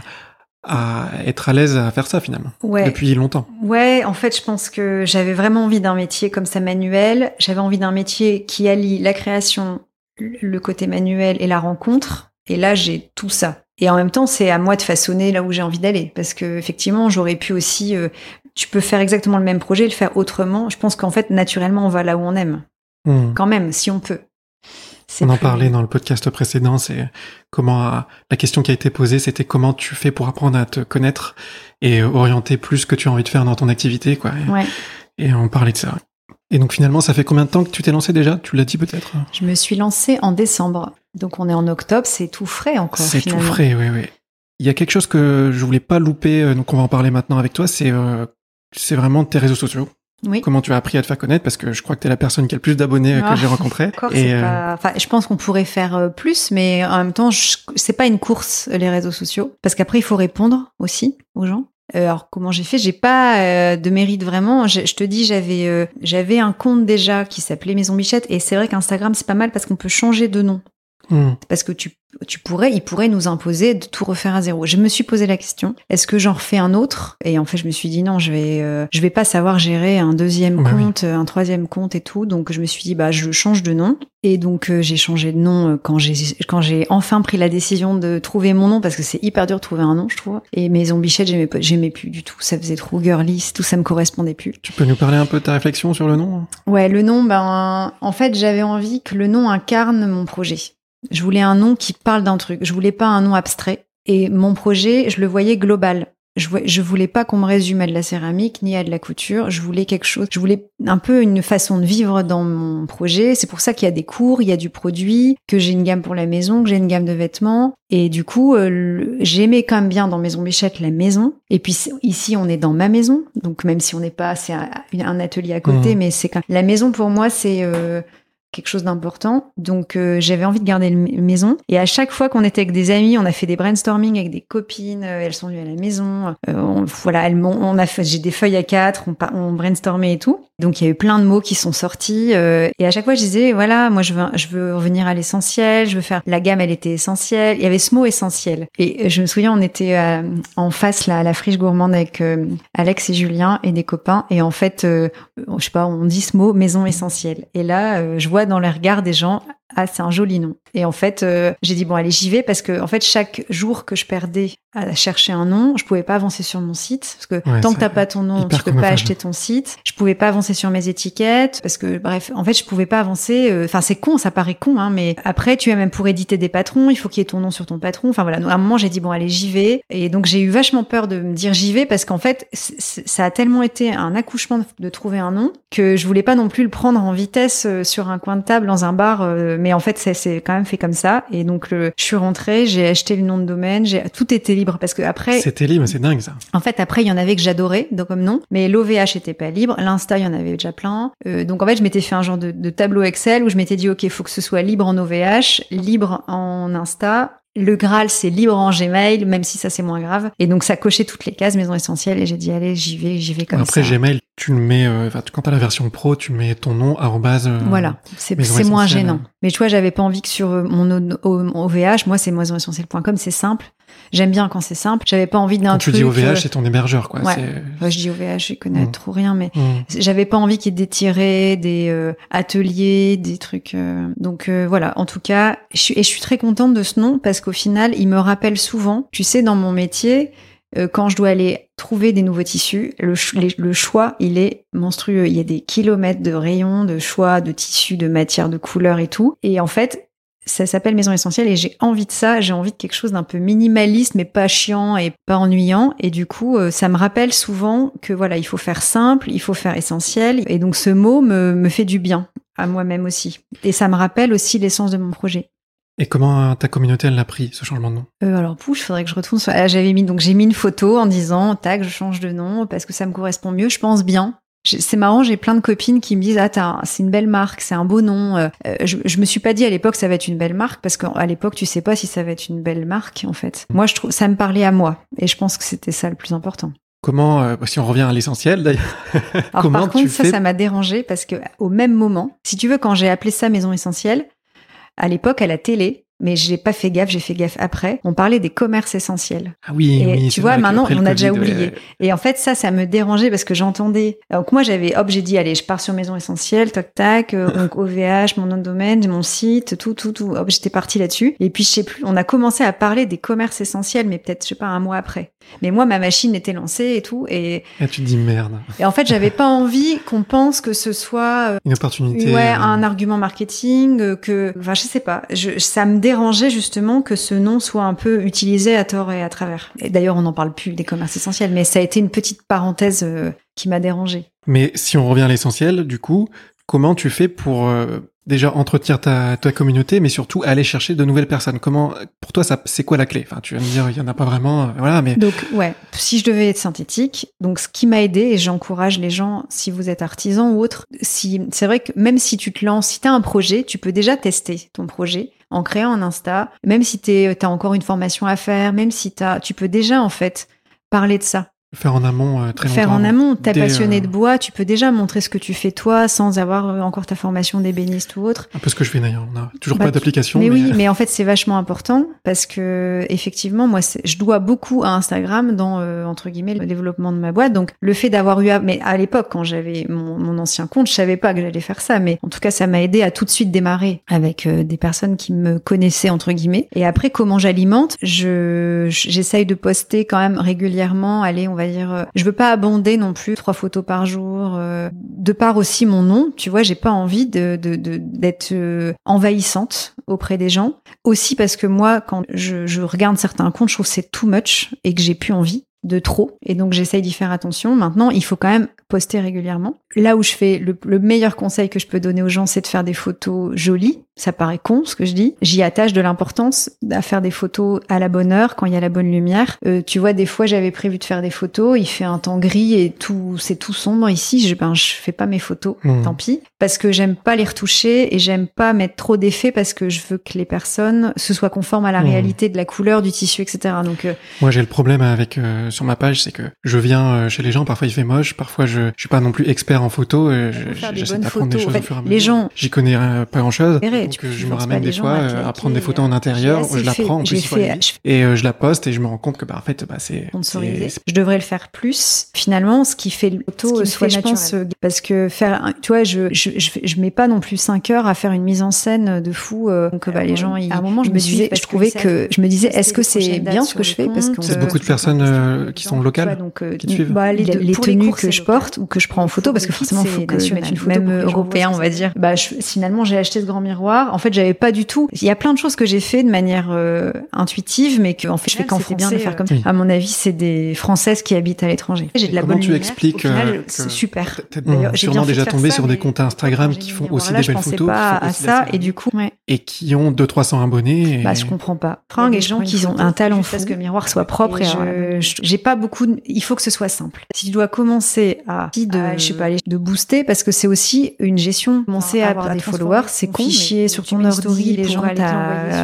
à être à l'aise à faire ça finalement Ouais. depuis longtemps. Ouais, en fait, je pense que j'avais vraiment envie d'un métier comme ça manuel. J'avais envie d'un métier qui allie la création, le côté manuel et la rencontre. Et là, j'ai tout ça. Et en même temps, c'est à moi de façonner là où j'ai envie d'aller, parce que effectivement, j'aurais pu aussi. euh, tu peux faire exactement le même projet, le faire autrement. Je pense qu'en fait, naturellement, on va là où on aime. Hmm. quand même, si on peut. On en parlait dans le podcast précédent, c'est comment euh, la question qui a été posée, c'était comment tu fais pour apprendre à te connaître et orienter plus ce que tu as envie de faire dans ton activité, quoi. Ouais. Et on parlait de ça. Et donc finalement, ça fait combien de temps que tu t'es lancé déjà? Tu l'as dit peut-être? Je me suis lancée en décembre. Donc on est en octobre, c'est tout frais encore. C'est tout frais, oui, oui. Il y a quelque chose que je voulais pas louper, euh, donc on va en parler maintenant avec toi, c'est euh, c'est vraiment tes réseaux sociaux. Oui. Comment tu as appris à te faire connaître? Parce que je crois que tu es la personne qui a le plus d'abonnés que Ah, j'ai rencontré. (laughs) Et euh, pas... enfin, je pense qu'on pourrait faire euh, plus, mais en même temps, je... c'est pas une course les réseaux sociaux, parce qu'après il faut répondre aussi aux gens. Euh, alors comment j'ai fait? J'ai pas euh, de mérite vraiment. Je, je te dis, j'avais euh, j'avais un compte déjà qui s'appelait Maison Bichette, et c'est vrai qu'Instagram c'est pas mal parce qu'on peut changer de nom. Hmm. Parce que tu, tu pourrais, il pourrait nous imposer de tout refaire à zéro. Je me suis posé la question est-ce que j'en refais un autre? Et en fait, je me suis dit non, je vais, euh, je vais pas savoir gérer un deuxième Bah oui. compte, un troisième compte et tout. Donc, je me suis dit bah je change de nom. Et donc, euh, j'ai changé de nom euh, quand j'ai quand j'ai enfin pris la décision de trouver mon nom parce que c'est hyper dur de trouver un nom, je trouve. Et Maison Bichette, j'aimais j'aimais plus du tout. Ça faisait trop girly, tout ça me correspondait plus. Tu peux nous parler un peu de ta réflexion sur le nom? Ouais, le nom, ben, en fait, j'avais envie que le nom incarne mon projet. Je voulais un nom qui parle d'un truc. Je voulais pas un nom abstrait. Et mon projet, je le voyais global. Je, vou- je voulais pas qu'on me résume à de la céramique ni à de la couture. Je voulais quelque chose. Je voulais un peu une façon de vivre dans mon projet. C'est pour ça qu'il y a des cours, il y a du produit, que j'ai une gamme pour la maison, que j'ai une gamme de vêtements. Et du coup, euh, j'aimais quand même bien dans Maison Bichette la maison. Et puis ici, on est dans ma maison. Donc même si on n'est pas, c'est un, un atelier à côté, Mhm. mais c'est quand la maison pour moi, c'est euh, quelque chose d'important. Donc euh, j'avais envie de garder la maison. Et à chaque fois qu'on était avec des amis, on a fait des brainstorming avec des copines. euh, elles sont venues à la maison. Euh, voilà, elles on a fait, j'ai des feuilles à quatre. On, on brainstormait et tout. Donc il y a eu plein de mots qui sont sortis. et à chaque fois, je disais voilà, moi je veux, revenir à l'essentiel. Je veux faire la gamme, elle était essentielle. Il y avait ce mot essentiel. Et je me souviens, on était en face là, à la friche gourmande avec Alex et Julien et des copains. Et en fait, je sais pas, on dit ce mot maison essentielle. Et là, je vois dans les regards des gens, ah, c'est un joli nom. Et en fait, euh, j'ai dit bon, allez, j'y vais parce que en fait, chaque jour que je perdais à chercher un nom, je pouvais pas avancer sur mon site parce que Ouais, tant que t'as pas ton nom, tu peux pas acheter ton site. Je pouvais pas avancer sur mes étiquettes parce que bref, en fait, je pouvais pas avancer. euh, Enfin, c'est con, ça paraît con, hein, mais après, tu as même pour éditer des patrons, il faut qu'il y ait ton nom sur ton patron. Enfin voilà, à un moment, j'ai dit bon, allez, j'y vais. Et donc, j'ai eu vachement peur de me dire j'y vais parce qu'en fait, ça a tellement été un accouchement de, de trouver un nom que je voulais pas non plus le prendre en vitesse euh, sur un coin de table dans un bar. euh, mais en fait, c'est- c'est quand même fait comme ça. Et donc, le, je suis rentrée, j'ai acheté le nom de domaine, j'ai tout était libre parce que après, C'était libre, c'est dingue ça. en fait, après, il y en avait que j'adorais, donc comme nom, mais l'OVH était pas libre, l'Insta, il y en avait déjà plein. Euh, donc en fait, je m'étais fait un genre de, de tableau Excel où je m'étais dit, ok, faut que ce soit libre en OVH, libre en Insta. Le Graal, c'est libre en Gmail, même si ça c'est moins grave. Et donc ça cochait toutes les cases maison essentielle et j'ai dit allez j'y vais, j'y vais comme Après ça. Gmail, tu le mets, euh, quand t'as la version pro, tu mets ton nom arrobase. euh, Voilà, c'est moins gênant. Mais tu vois, j'avais pas envie que sur euh, mon OVH, moi c'est maisonessentielle.com, c'est simple. J'aime bien quand c'est simple. J'avais pas envie d'un Quand tu truc. dis euh, OVH, c'est ton hébergeur, quoi. ouais. je dis OVH, je connais Mm. trop rien, mais Hmm. J'avais pas envie qu'il y ait des tirets, des euh, ateliers, des trucs. euh, Donc euh, voilà, en tout cas, je suis, et je suis très contente de ce nom parce qu'au final, il me rappelle souvent, tu sais, dans mon métier, quand je dois aller trouver des nouveaux tissus, le, le choix, il est monstrueux. Il y a des kilomètres de rayons, de choix, de tissus, de matières, de couleurs et tout. Et en fait, ça s'appelle Maison Essentielle et j'ai envie de ça, j'ai envie de quelque chose d'un peu minimaliste mais pas chiant et pas ennuyant et du coup euh, ça me rappelle souvent que voilà, il faut faire simple, il faut faire essentiel et donc ce mot me, me fait du bien à moi-même aussi et ça me rappelle aussi l'essence de mon projet. Et comment euh, ta communauté, elle l'a pris, ce changement de nom? Euh, alors pouh, il faudrait que je retourne sur ah, j'avais mis donc j'ai mis une photo en disant tac, je change de nom parce que ça me correspond mieux, je pense bien. C'est marrant, j'ai plein de copines qui me disent ah c'est une belle marque, c'est un beau nom. Euh, euh, je, je me suis pas dit à l'époque ça va être une belle marque parce qu'à l'époque tu sais pas si ça va être une belle marque en fait. Moi je trouve ça me parlait à moi et je pense que c'était ça le plus important. Comment, euh, si on revient à l'essentiel, d'ailleurs, (laughs) comment par tu contre ça fais ça m'a dérangé parce que au même moment, si tu veux quand j'ai appelé ça maison essentielle, à l'époque à la télé, mais j'ai pas fait gaffe, j'ai fait gaffe après. On parlait des commerces essentiels. Ah oui, Et oui. tu vois, maintenant, on a déjà oublié. ouais, Et en fait, ça, ça me dérangeait parce que j'entendais. Donc moi, j'avais, hop, j'ai dit, allez, je pars sur Maison Essentielle, tac, tac, euh, (laughs) donc OVH, mon nom de domaine, mon site, tout, tout, tout. Hop, j'étais partie là-dessus. Et puis, je sais plus, on a commencé à parler des commerces essentiels, mais peut-être, je sais pas, un mois après. Mais moi, ma machine était lancée et tout. Et, et tu te dis merde. Et en fait, j'avais pas envie qu'on pense que ce soit euh, une opportunité, ouais, euh... un argument marketing, euh, que, enfin, je sais pas. Je, ça me dérangeait justement que ce nom soit un peu utilisé à tort et à travers. Et d'ailleurs, on n'en parle plus des commerces essentiels, mais ça a été une petite parenthèse qui m'a dérangée. Mais si on revient à l'essentiel, du coup, comment tu fais pour euh, déjà entretenir ta, communauté, mais surtout aller chercher de nouvelles personnes? Comment, pour toi, ça, c'est quoi la clé? Enfin, tu vas me dire, il y en a pas vraiment, euh, voilà. Donc, ouais, si je devais être synthétique, donc ce qui m'a aidé, et j'encourage les gens, si vous êtes artisan ou autre, si c'est vrai que même si tu te lances, si tu as un projet, tu peux déjà tester ton projet en créant un Insta, même si tu as encore une formation à faire, même si t'as, tu peux déjà en fait parler de ça. Faire en amont euh, très Faire en longtemps, amont, t'es passionné euh, de bois, tu peux déjà montrer ce que tu fais toi sans avoir euh, encore ta formation d'ébéniste ou autre. Un peu ce que je fais d'ailleurs. On a toujours Bah, pas d'application. Mais, Mais, oui, (laughs) mais en fait c'est vachement important parce que effectivement moi je dois beaucoup à Instagram dans euh, entre guillemets le développement de ma boîte. Donc le fait d'avoir eu à, mais à l'époque quand j'avais mon, mon ancien compte, je savais pas que j'allais faire ça, mais en tout cas ça m'a aidé à tout de suite démarrer avec euh, des personnes qui me connaissaient entre guillemets. Et après comment j'alimente, je j'essaye de poster quand même régulièrement. Allez, on va euh, je veux pas abonder non plus trois photos par jour. euh, de par aussi mon nom, tu vois, j'ai pas envie de de- de- d'être euh, envahissante auprès des gens. Aussi parce que moi, quand je, je regarde certains comptes, je trouve c'est too much et que j'ai plus envie de trop. Et donc j'essaye d'y faire attention. Maintenant, il faut quand même poster régulièrement. Là où je fais le, le meilleur conseil que je peux donner aux gens, c'est de faire des photos jolies. Ça paraît con ce que je dis. J'y attache de l'importance à faire des photos à la bonne heure, quand il y a la bonne lumière. Euh, tu vois, des fois j'avais prévu de faire des photos, il fait un temps gris et tout, c'est tout sombre ici. Je, ben, je fais pas mes photos, Hmm. tant pis, parce que j'aime pas les retoucher et j'aime pas mettre trop d'effets parce que je veux que les personnes se soient conformes à la Hmm. réalité de la couleur, du tissu, etc. Donc euh, Moi, j'ai le problème avec euh, sur ma page, c'est que je viens euh, chez les gens, parfois il fait moche, parfois je, je suis pas non plus expert en photo. J'essaie d'apprendre des photos. choses En au fait, fur et à les mesure. gens- J'y connais pas grand chose. verrez, donc je me ramène des gens fois à prendre des photos en intérieur, je la prends et euh, je la poste et je me rends compte que bah en fait bah c'est Je devrais le faire plus. Finalement, ce qui fait le photo soit, je pense, parce que faire, tu vois, je, je, mets pas non plus 5 heures à faire une mise en scène de fou. euh, donc, bah, les gens, ils, à un moment, je me disais, je trouvais que que, je me disais, est-ce que c'est bien ce que je fais? Parce compte, qu'on C'est se- beaucoup de personnes euh, qui sont tu locales. qui te suivent. bah, les, tenues que que je je porte ou que je prends en photo, parce que Pour forcément, les faut que mette une photo national, même que les européen, on va que dire. Bah, je- finalement, j'ai acheté ce grand miroir. En fait, j'avais pas du tout. Il y a plein de choses que j'ai fait de manière euh, intuitive, mais que en fait, je fais qu'en c'était bien de français, faire euh, comme ça. À mon avis, c'est des Françaises qui habitent à l'étranger. J'ai de la Comment bonne tu lumière. expliques euh, c'est que- super. D'ailleurs, j'ai sûrement déjà tombé sur des comptes Instagram qui font aussi des belles photos, pas à ça et du coup, et qui ont 200-300 abonnés. Et... Bah, je comprends pas. Des et gens qui ont un talent fou. que le miroir soit propre j'ai pas beaucoup il faut que ce soit simple. Si tu dois commencer à, de, À, je sais pas, aller- de booster parce que c'est aussi une gestion. Commencer à avoir des followers, c'est con, fichier sur ton ordi, story les pour gens, ta,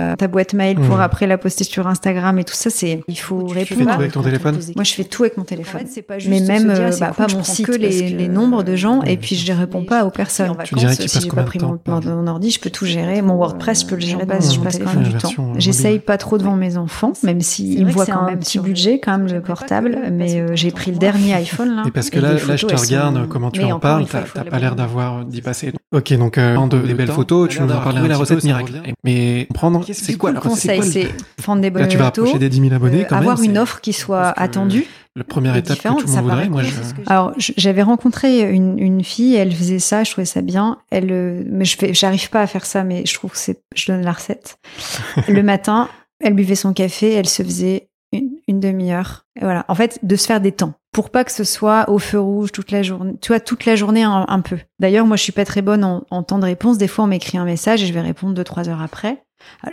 sur- ta boîte mail pour Hmm. après la poster sur Instagram et tout ça, c'est, il faut Tu fais répondre. tout avec ton téléphone Moi, je fais tout avec mon téléphone. En fait, c'est pas juste mais même dire, euh, bah, cool, pas mon site, que les, nombres de gens Ouais. et puis je réponds pas aux personnes. Tu dirais qu'il si j'ai pas pris mon, ordi, je peux tout gérer. Mon WordPress, je peux le gérer. Je passe quand même du temps. J'essaye pas trop devant mes enfants, même s'ils me que voient c'est quand un même petit petit budget, quand même le portable. que- Mais que euh, j'ai pris le dernier iPhone là. Et parce que là, là, je te regarde comment tu en encore fois, t'as pas l'air d'avoir d'y passer. Ok, donc euh, de, des belles photos, tu nous as parlé de la recette miracle. Mais comprendre, c'est quoi Le la recette conseil, c'est prendre des bonnes Là, tu vas photos, approcher des 10 000 abonnés euh, quand même. avoir une offre qui soit attendue. La première étape que tout le monde voudrait, moi, je... Alors, j'avais rencontré une, une fille, elle faisait ça, je trouvais ça bien. Elle, euh, mais je j'arrive pas à faire ça, mais je trouve que c'est, je donne la recette. (laughs) le matin, elle buvait son café, elle se faisait une, une demi-heure. Voilà. En fait, de se faire des temps. Pour pas que ce soit au feu rouge toute la journée. Tu vois, toute la journée un, peu. D'ailleurs, moi, je suis pas très bonne en, temps de réponse. Des fois, on m'écrit un message et je vais répondre deux, trois heures après.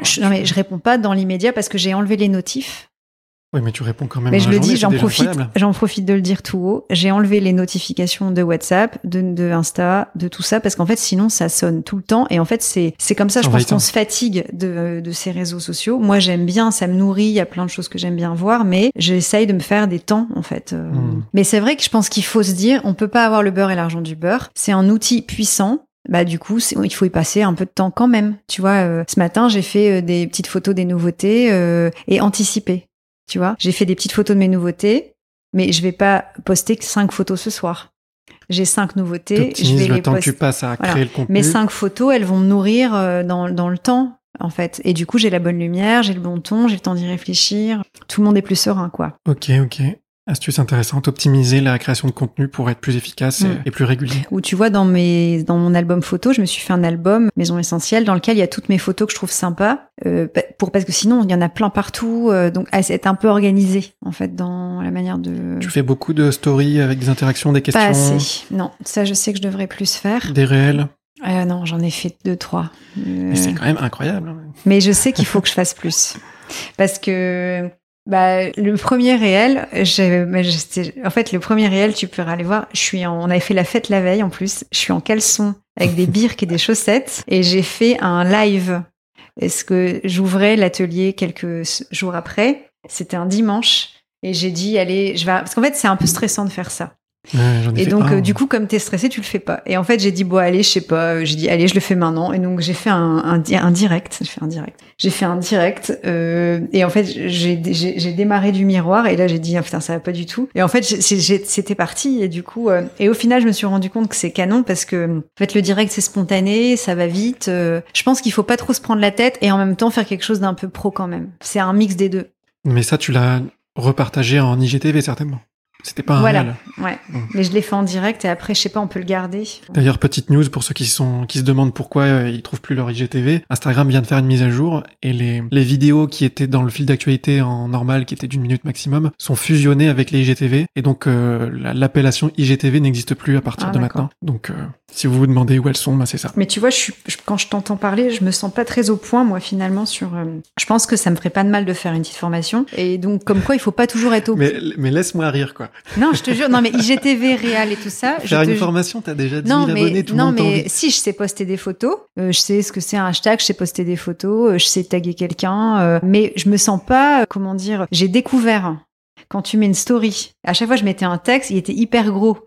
Je, non, mais je réponds pas dans l'immédiat parce que j'ai enlevé les notifs. Oui, mais tu réponds quand même Mais je le journée, dis, j'en profite, j'en profite de le dire tout haut. J'ai enlevé les notifications de WhatsApp, de, de Insta, de tout ça, parce qu'en fait, sinon, ça sonne tout le temps. Et en fait, c'est, c'est comme ça, je pense qu'on se fatigue de, de ces réseaux sociaux. Moi, j'aime bien, ça me nourrit, il y a plein de choses que j'aime bien voir, mais j'essaye de me faire des temps, en fait. Euh, Hmm. Mais c'est vrai que je pense qu'il faut se dire, on peut pas avoir le beurre et l'argent du beurre. C'est un outil puissant. Bah du coup, il faut y passer un peu de temps quand même. Tu vois, euh, ce matin, j'ai fait euh, des petites photos des nouveautés euh, et anticiper. Tu vois, j'ai fait des petites photos de mes nouveautés, mais je vais pas poster que cinq photos ce soir. J'ai cinq nouveautés, je vais le les temps que poster. tu passes à Voilà. créer le contenu. Mes cinq photos, elles vont me nourrir euh, dans, dans le temps. en fait. Et du coup, j'ai la bonne lumière, j'ai le bon ton, j'ai le temps d'y réfléchir. Tout le monde est plus serein, quoi. Ok, ok. Astuce intéressante, optimiser la création de contenu pour être plus efficace et, Mm. et plus régulier. Ou tu vois, dans mes, dans mon album photo, je me suis fait un album Maison Essentielle dans lequel il y a toutes mes photos que je trouve sympas, euh, pour, parce que sinon, il y en a plein partout, euh, donc, à être un peu organisé, en fait, dans la manière de... Tu fais beaucoup de stories avec des interactions, des questions, Pas assez. Non, ça, je sais que je devrais plus faire. des réels. Euh, non, j'en ai fait deux, trois. Euh, Mais c'est quand même incroyable. hein. Mais je sais qu'il faut que je fasse plus. Parce que bah, le premier réel, j'étais- en fait, le premier réel, tu peux aller voir. Je suis en- on avait fait la fête la veille en plus. Je suis en caleçon avec des (laughs) birques et des chaussettes et j'ai fait un live. Est-ce que j'ouvrais l'atelier quelques jours après? C'était un dimanche et j'ai dit allez, je vais parce qu'en fait c'est un peu stressant de faire ça. Ouais, Et donc, euh, du coup, comme t'es stressé, tu le fais pas. Et en fait, j'ai dit, bon, allez, je sais pas, euh, j'ai dit, allez, je le fais maintenant. Et donc, j'ai fait un, un, di- un direct. J'ai fait un direct. J'ai fait un direct. euh, et en fait, j'ai démarré du miroir. Et là, j'ai dit, ah, putain, ça va pas du tout. Et en fait, c'était parti. Et du coup, euh, et au final, je me suis rendu compte que c'est canon parce que, en fait, le direct, c'est spontané, ça va vite. je pense qu'il faut pas trop se prendre la tête et en même temps faire quelque chose d'un peu pro quand même. C'est un mix des deux. Mais ça, tu l'as repartagé en IGTV certainement. C'était pas un Voilà. réel. Ouais. Mais je l'ai fait en direct et après, je sais pas, on peut le garder. D'ailleurs, petite news pour ceux qui sont qui se demandent pourquoi euh, ils trouvent plus leur IGTV. Instagram vient de faire une mise à jour et les les vidéos qui étaient dans le fil d'actualité en normal, qui étaient d'une minute maximum, sont fusionnées avec les IGTV et donc euh, la- l'appellation IGTV n'existe plus à partir Ah, de maintenant. Donc, euh, si vous vous demandez où elles sont, bah c'est ça. Mais tu vois, je suis, je- quand je t'entends parler, je me sens pas très au point, moi, finalement, sur. euh, je pense que ça me ferait pas de mal de faire une petite formation. Et donc, comme quoi, il faut pas toujours être au Mais mais laisse-moi rire quoi. Non, je te jure, non, mais IGTV, Réal et tout ça. je Faire te une formation, t'as déjà 10 Non, 000 mais, abonnés, tout le non, monde mais si je sais poster des photos, euh, je sais ce que c'est un hashtag, je sais poster des photos, euh, je sais taguer quelqu'un, euh, mais je me sens pas, comment dire, j'ai découvert quand tu mets une story. À chaque fois, je mettais un texte, il était hyper gros.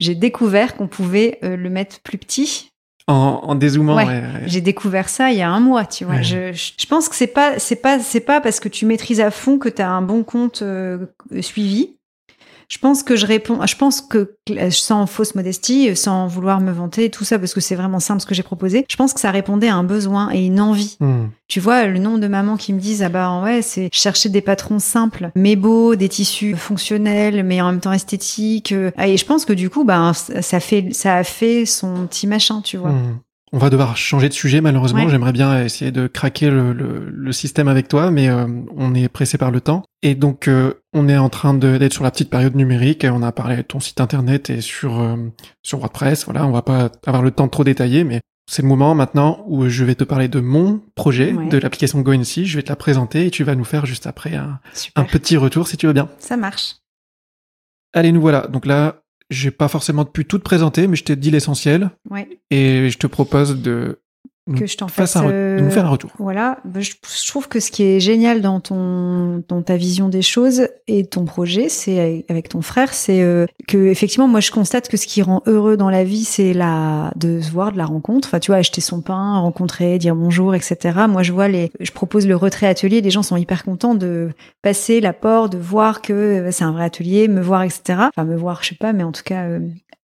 J'ai découvert qu'on pouvait le mettre plus petit En, en dézoomant, Ouais. ouais, ouais. J'ai découvert ça il y a un mois, tu vois. Je, je, je pense que c'est pas, c'est pas, c'est pas parce que tu maîtrises à fond que tu as un bon compte euh, suivi. Je pense que je réponds, je pense que euh, sans fausse modestie, sans vouloir me vanter tout ça, parce que c'est vraiment simple ce que j'ai proposé. Je pense que ça répondait à un besoin et une envie. Hmm. Tu vois, le nombre de mamans qui me disent ah bah ouais, c'est chercher des patrons simples, mais beaux, des tissus fonctionnels, mais en même temps esthétiques. euh. Et je pense que du coup, bah ça fait, ça a fait son petit machin, tu vois. Hmm. On va devoir changer de sujet malheureusement. Ouais. J'aimerais bien essayer de craquer le, le- le système avec toi, mais euh, on est pressé par le temps. Et donc euh, on est en train de- d'être sur la petite période numérique. On a parlé de ton site internet et sur euh, sur WordPress. Voilà, on va pas avoir le temps de trop détailler, mais c'est le moment maintenant où je vais te parler de mon projet, Ouais. de l'application GoNC. Je vais te la présenter et tu vas nous faire juste après un, un petit retour si tu veux bien. Ça marche. Allez, nous voilà. Donc là, j'ai pas forcément pu tout te présenter, mais je t'ai dit l'essentiel Ouais. et je te propose de nous Que je t'en fasse fasse. un euh, de nous faire un retour. Voilà, Bah, je, je trouve que ce qui est génial dans ton, dans ta vision des choses et ton projet, c'est avec- ton frère, c'est euh, que effectivement, moi, je constate que ce qui rend heureux dans la vie, c'est la de se voir, de la rencontre. Enfin, tu vois, acheter son pain, rencontrer, dire bonjour, etc. Moi, je vois les, je propose le retrait atelier. Les gens sont hyper contents de passer l'apport, de voir que euh, c'est un vrai atelier, me voir, etc. Enfin, me voir, je sais pas, mais en tout cas. euh,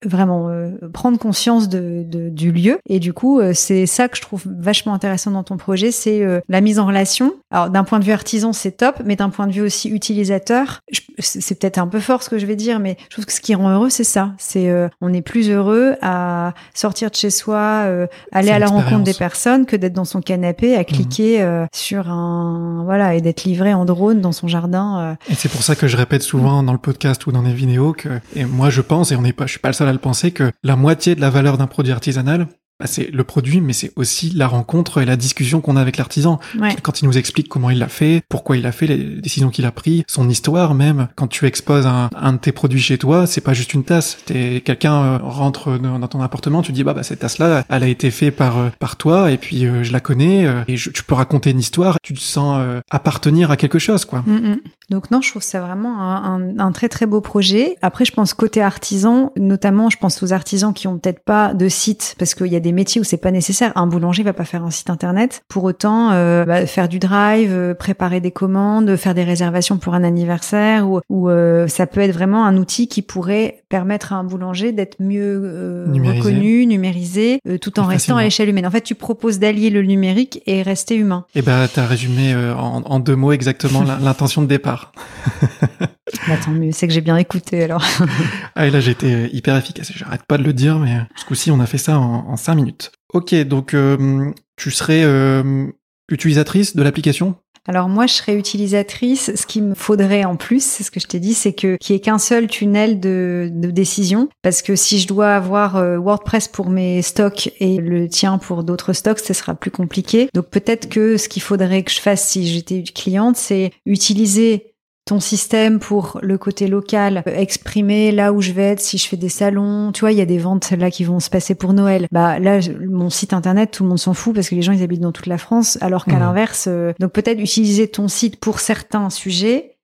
vraiment prendre conscience de, de- du lieu et du coup c'est ça que je trouve vachement intéressant dans ton projet c'est euh, la mise en relation. Alors d'un point de vue artisan c'est top mais d'un point de vue aussi utilisateur c'est peut-être un peu fort ce que je vais dire mais je trouve que ce qui rend heureux c'est ça. C'est euh, on est plus heureux à sortir de chez soi euh, aller à la rencontre des personnes que d'être dans son canapé à cliquer euh, sur un voilà et d'être livré en drone dans son jardin. Et c'est pour ça que je répète souvent dans le podcast ou dans les vidéos que, et moi je pense, et on n'est pas, je suis pas le seul à le penser, que la moitié de la valeur d'un produit artisanal, bah, c'est le produit, mais c'est aussi la rencontre et la discussion qu'on a avec l'artisan. ouais Quand il nous explique comment il l'a fait, pourquoi il l'a fait, les décisions qu'il a prises, son histoire même. Quand tu exposes un, un de tes produits chez toi, c'est pas juste une tasse. T'es quelqu'un euh, rentre dans, ton appartement, tu dis bah, bah cette tasse-là, elle a été faite par euh, par toi et puis euh, je la connais euh, et je- tu peux raconter une histoire. Tu te sens euh, appartenir à quelque chose quoi. Mm, mm. Donc non, je trouve ça vraiment un, un- un très très beau projet. Après, je pense côté artisan, notamment, je pense aux artisans qui ont peut-être pas de site parce qu'il y a des des métiers où c'est pas nécessaire. Un boulanger va pas faire un site internet. Pour autant, euh, bah, faire du drive, euh, préparer des commandes, faire des réservations pour un anniversaire, ou, ou euh, ça peut être vraiment un outil qui pourrait permettre à un boulanger d'être mieux Numérisé. reconnu, numérisé, tout en restant à l'échelle humaine. En fait, tu proposes d'allier le numérique et rester humain. Et ben, t'as résumé en, en deux mots exactement l'intention de départ. (laughs) Bah, tant mieux, c'est que j'ai bien écouté alors. (laughs) Ah, et là, j'étais hyper efficace. J'arrête pas de le dire, mais ce coup-ci, on a fait ça en, en cinq minutes. Ok, donc euh, tu serais euh, utilisatrice de l'application? Alors moi, je serais utilisatrice. Ce qu'il me faudrait en plus, c'est ce que je t'ai dit, c'est que qu'il y ait qu'un seul tunnel de, de décision. Parce que si je dois avoir euh, WordPress pour mes stocks et le tien pour d'autres stocks, ce sera plus compliqué. Donc peut-être que ce qu'il faudrait que je fasse si j'étais cliente, c'est utiliser ton système pour le côté local, euh, exprimer là où je vais être, si je fais des salons, tu vois, il y a des ventes là qui vont se passer pour Noël. Bah là, mon site internet, tout le monde s'en fout parce que les gens ils habitent dans toute la France, alors qu'à Mhm. l'inverse, euh, donc peut-être utiliser ton site pour certains sujets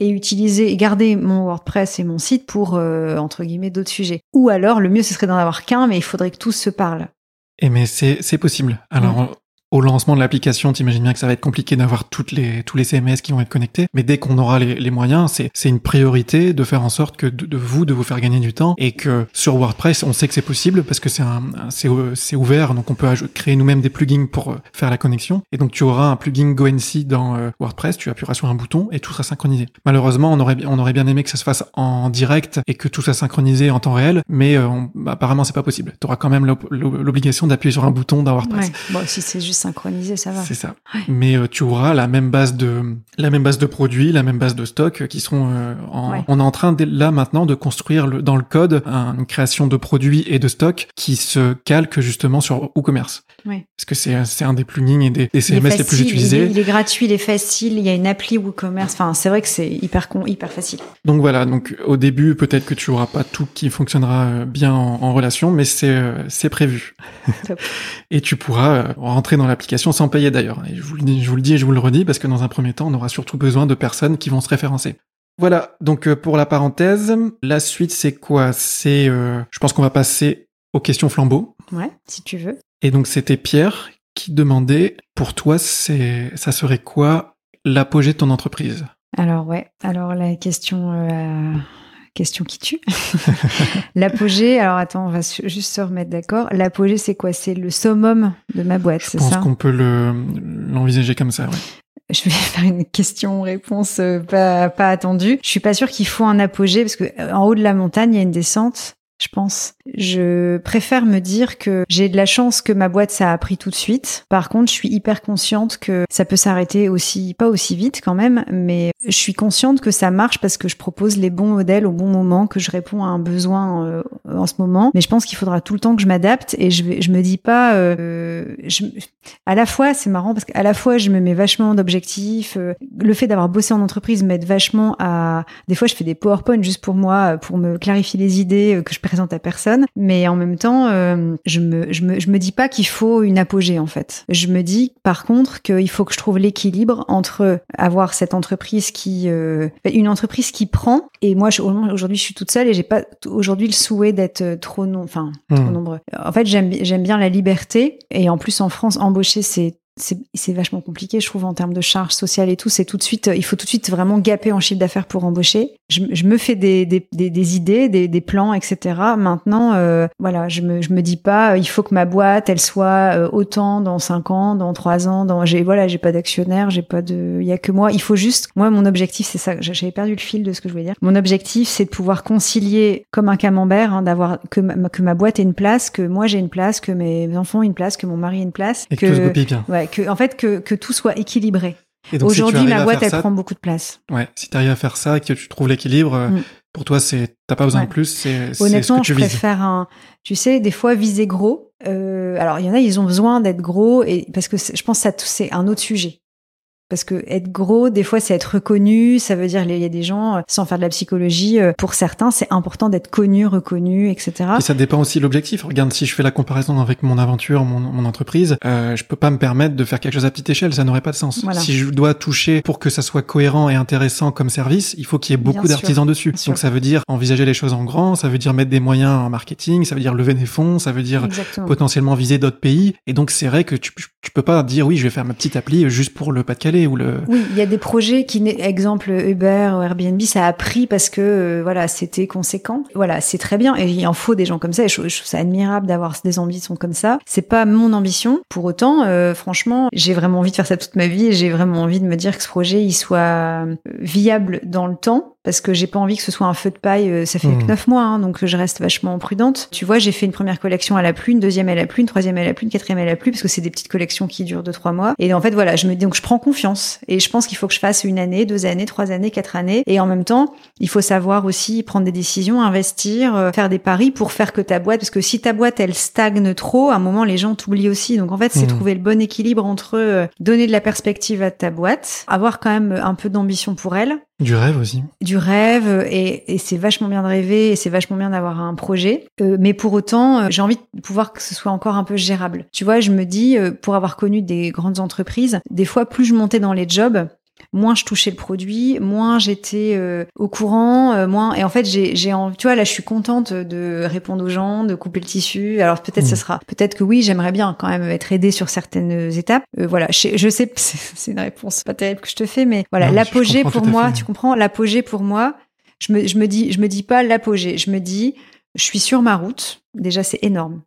et utiliser et garder mon WordPress et mon site pour euh, entre guillemets d'autres sujets. Ou alors le mieux ce serait d'en avoir qu'un, mais il faudrait que tous se parlent. Et mais c'est c'est possible. Alors au lancement de l'application, t'imagines bien que ça va être compliqué d'avoir toutes les tous les CMS qui vont être connectés. Mais dès qu'on aura les, les moyens, c'est c'est une priorité de faire en sorte que de, de vous de vous faire gagner du temps et que sur WordPress, on sait que c'est possible parce que c'est un c'est c'est ouvert, donc on peut créer nous-mêmes des plugins pour euh, faire la connexion. Et donc tu auras un plugin GoNC dans euh, WordPress, tu appuieras sur un bouton et tout sera synchronisé. Malheureusement, on aurait on aurait bien aimé que ça se fasse en direct et que tout soit synchronisé en temps réel, mais euh, on- bah, apparemment c'est pas possible. Tu auras quand même l'obligation d'appuyer sur un bouton dans WordPress. Ouais. Bon, si c'est juste synchronisé, ça va. C'est ça. Ouais. Mais euh, tu auras la même base de la même base de produits, la même base de stock qui sont euh, en Ouais. on est en train là maintenant de construire le, dans le code un- une création de produits et de stock qui se calque justement sur WooCommerce. Ouais. Parce que c'est c'est un des plugins et des, CMS les plus utilisés. Il est, il est gratuit, il est facile. Il y a une appli WooCommerce. Enfin, c'est vrai que c'est hyper con, hyper facile. Donc voilà, donc au début peut-être que tu auras pas tout qui fonctionnera euh, bien en, en relation, mais c'est c'est prévu. (laughs) Top. et tu pourras rentrer dans l'application sans payer d'ailleurs. Et je vous, le dis, je vous le dis et je vous le redis parce que dans un premier temps, on aura surtout besoin de personnes qui vont se référencer. Voilà, donc euh, pour la parenthèse, la suite c'est quoi? C'est, euh, je pense qu'on va passer aux questions flambeaux. Ouais, si tu veux. Et donc c'était Pierre qui demandait, pour toi, c'est, ça serait quoi l'apogée de ton entreprise? Alors ouais. Alors la question, euh, question qui tue. (laughs) L'apogée. Alors attends, on va juste se remettre d'accord. L'apogée, c'est quoi? C'est le summum de ma boîte, Je c'est pense ça? qu'on peut le, l'envisager comme ça, ouais. Je vais (laughs) faire une question-réponse euh, pas, pas attendue. Je suis pas sûre qu'il faut un apogée parce que euh, en haut de la montagne, il y a une descente. Je pense. Je préfère me dire que j'ai de la chance que ma boîte ça a pris tout de suite. Par contre, je suis hyper consciente que ça peut s'arrêter aussi, pas aussi vite quand même, mais je suis consciente que ça marche parce que je propose les bons modèles au bon moment, que je réponds à un besoin euh, en ce moment. Mais je pense qu'il faudra tout le temps que je m'adapte et je, je me dis pas. euh, je, à la fois, c'est marrant parce qu'à la fois, je me mets vachement d'objectifs. euh, le fait d'avoir bossé en entreprise m'aide vachement à. Des fois, je fais des PowerPoint juste pour moi, pour me clarifier les idées euh, que je présente à personne. Mais en même temps, euh, je me, je me, je me dis pas qu'il faut une apogée en fait. Je me dis, par contre, qu'il faut que je trouve l'équilibre entre avoir cette entreprise qui, euh, une entreprise qui prend. Et moi, aujourd'hui, je suis toute seule et j'ai pas aujourd'hui le souhait d'être euh, trop non, enfin trop Hmm. nombreux. En fait, j'aime j'aime bien la liberté et en plus en France, embaucher c'est c'est vachement compliqué, je trouve, en termes de charges sociales et tout. C'est tout de suite, il faut tout de suite vraiment gaper en chiffre d'affaires pour embaucher. Je, je me fais des, des, des, des idées, des, des plans, etc. Maintenant, euh, voilà, je me, je me dis pas, euh, il faut que ma boîte, elle soit euh, autant dans cinq ans, dans trois ans. Dans, j'ai, voilà, j'ai pas d'actionnaire, j'ai pas de, il y a que moi. Il faut juste, moi, mon objectif, c'est ça. J'avais perdu le fil de ce que je voulais dire. Mon objectif, c'est de pouvoir concilier comme un camembert, hein, d'avoir que ma, que ma boîte ait une place, que moi j'ai une place, que mes enfants aient une place, que mon mari ait une place, Et que, tout se goupille bien. Ouais, que, en fait, que, que tout soit équilibré. Si Aujourd'hui, arrives ma boîte, elle ça, prend beaucoup de place. Ouais, si tu arrives à faire ça et que tu trouves l'équilibre, Mm. pour toi, c'est t'as pas besoin Ouais. de plus, c'est c'est ce Honnêtement, que tu je vises. préfère un. Tu sais, des fois, viser gros. Euh, alors, il y en a, ils ont besoin d'être gros et parce que je pense que ça, c'est un autre sujet. Parce que être gros, des fois, c'est être reconnu. Ça veut dire, il y a des gens, euh, sans faire de la psychologie, euh, pour certains, c'est important d'être connu, reconnu, etc. Et ça dépend aussi de l'objectif. Regarde, si je fais la comparaison avec mon aventure, mon, mon entreprise, euh, je peux pas me permettre de faire quelque chose à petite échelle. Ça n'aurait pas de sens. Voilà. Si je dois toucher pour que ça soit cohérent et intéressant comme service, il faut qu'il y ait beaucoup d'artisans dessus. Bien sûr. Donc ça veut dire envisager les choses en grand, ça veut dire mettre des moyens en marketing, ça veut dire lever des fonds, ça veut dire Exactement. potentiellement viser d'autres pays. Et donc c'est vrai que tu, tu peux pas dire oui, je vais faire ma petite appli juste pour le Pas-de-Calais Oui, il y a des projets qui, exemple Uber ou Airbnb, ça a pris parce que euh, voilà, c'était conséquent. Voilà, c'est très bien et il en faut des gens comme ça. Et je, je trouve ça admirable d'avoir des ambitions comme ça. C'est pas mon ambition. Pour autant, euh, franchement, j'ai vraiment envie de faire ça toute ma vie et j'ai vraiment envie de me dire que ce projet il soit euh, viable dans le temps parce que j'ai pas envie que ce soit un feu de paille. euh, Ça fait que neuf mois, hein, donc je reste vachement prudente. Tu vois, j'ai fait une première collection à la pluie, une deuxième à la pluie, une troisième à la pluie, une quatrième à la pluie, parce que c'est des petites collections qui durent deux trois mois. Et en fait, voilà, je me donc je prends confiance et je pense qu'il faut que je fasse une année, deux années, trois années, quatre années. Et en même temps, il faut savoir aussi prendre des décisions, investir, euh, faire des paris pour faire que ta boîte, parce que si ta boîte elle stagne trop, à un moment les gens t'oublient aussi. Donc en fait, c'est Mhm. trouver le bon équilibre entre euh, donner de la perspective à ta boîte, avoir quand même un peu d'ambition pour elle, Du rêve aussi. du rêve et, et c'est vachement bien de rêver et c'est vachement bien d'avoir un projet. Euh, mais pour autant, euh, j'ai envie de pouvoir que ce soit encore un peu gérable. Tu vois, je me dis, euh, pour avoir connu des grandes entreprises, des fois, plus je montais dans les jobs, moins je touchais le produit, moins j'étais euh, au courant, euh, moins et en fait j'ai j'ai tu vois là je suis contente de répondre aux gens, de couper le tissu. Alors peut-être Mm. ça sera peut-être que oui, j'aimerais bien quand même être aidée sur certaines étapes. Euh, voilà, je, je sais (laughs) c'est c'est une réponse pas terrible que je te fais mais voilà, Non, l'apogée pour moi, tu comprends l'apogée pour moi, je me je me dis je me dis pas l'apogée, je me dis je suis sur ma route. Déjà c'est énorme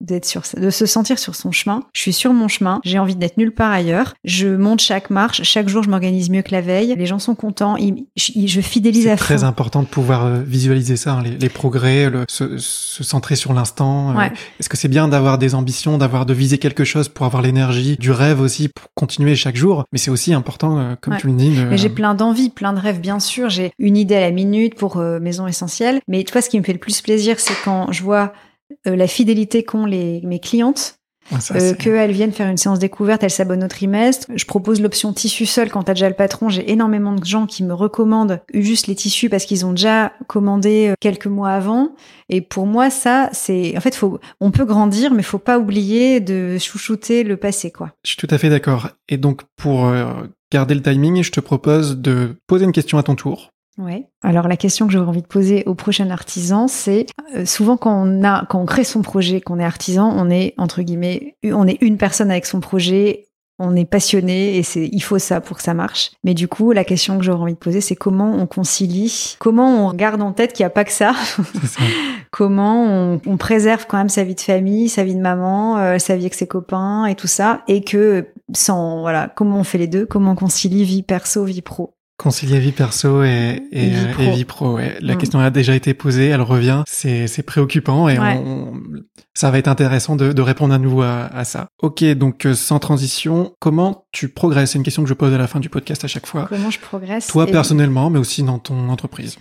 d'être sur de se sentir sur son chemin. Je suis sur mon chemin, j'ai envie d'être nulle part ailleurs. Je monte chaque marche, chaque jour je m'organise mieux que la veille. Les gens sont contents, ils- je, je fidélise C'est à très fond. important de pouvoir euh, visualiser ça, hein, les, les progrès, le, se, se centrer sur l'instant. euh, Ouais. Est-ce que c'est bien d'avoir des ambitions, d'avoir de viser quelque chose pour avoir l'énergie, du rêve aussi pour continuer chaque jour? Mais c'est aussi important, euh, comme Ouais. tu le dis. de- Mais j'ai plein d'envies, plein de rêves, bien sûr. J'ai une idée à la minute pour euh, Maison Essentielle. Mais tu vois, ce qui me fait le plus plaisir, c'est quand je vois la fidélité qu'ont les, mes clientes, ça, euh, qu'elles viennent faire une séance découverte, elles s'abonnent au trimestre. Je propose l'option tissu seul quand t'as déjà le patron. J'ai énormément de gens qui me recommandent juste les tissus parce qu'ils ont déjà commandé euh, quelques mois avant. Et pour moi, ça, c'est, en fait, faut, on peut grandir, mais faut pas oublier de chouchouter le passé, quoi. Je suis tout à fait d'accord. Et donc, pour euh, garder le timing, je te propose de poser une question à ton tour. Ouais. Alors la question que j'aurais envie de poser au prochain artisan, c'est euh, souvent quand on a, quand on crée son projet, qu'on est artisan, on est entre guillemets, on est une personne avec son projet. On est passionné et c'est il faut ça pour que ça marche. Mais du coup, la question que j'aurais envie de poser, c'est comment on concilie, comment on garde en tête qu'il n'y a pas que ça, (laughs) comment on, on préserve quand même sa vie de famille, sa vie de maman, euh, sa vie avec ses copains et tout ça, et que sans voilà, comment on fait les deux, comment on concilie vie perso, vie pro? Concilier vie perso et, et, Et vie euh, pro. et vie pro. ouais. La Mm. question a déjà été posée, elle revient. C'est préoccupant et Ouais. on, ça va être intéressant de, de répondre à nouveau à, à ça. Ok, donc euh, sans transition, comment tu progresses? C'est une question que je pose à la fin du podcast à chaque fois. Comment je progresse Toi Et- personnellement, mais aussi dans ton entreprise.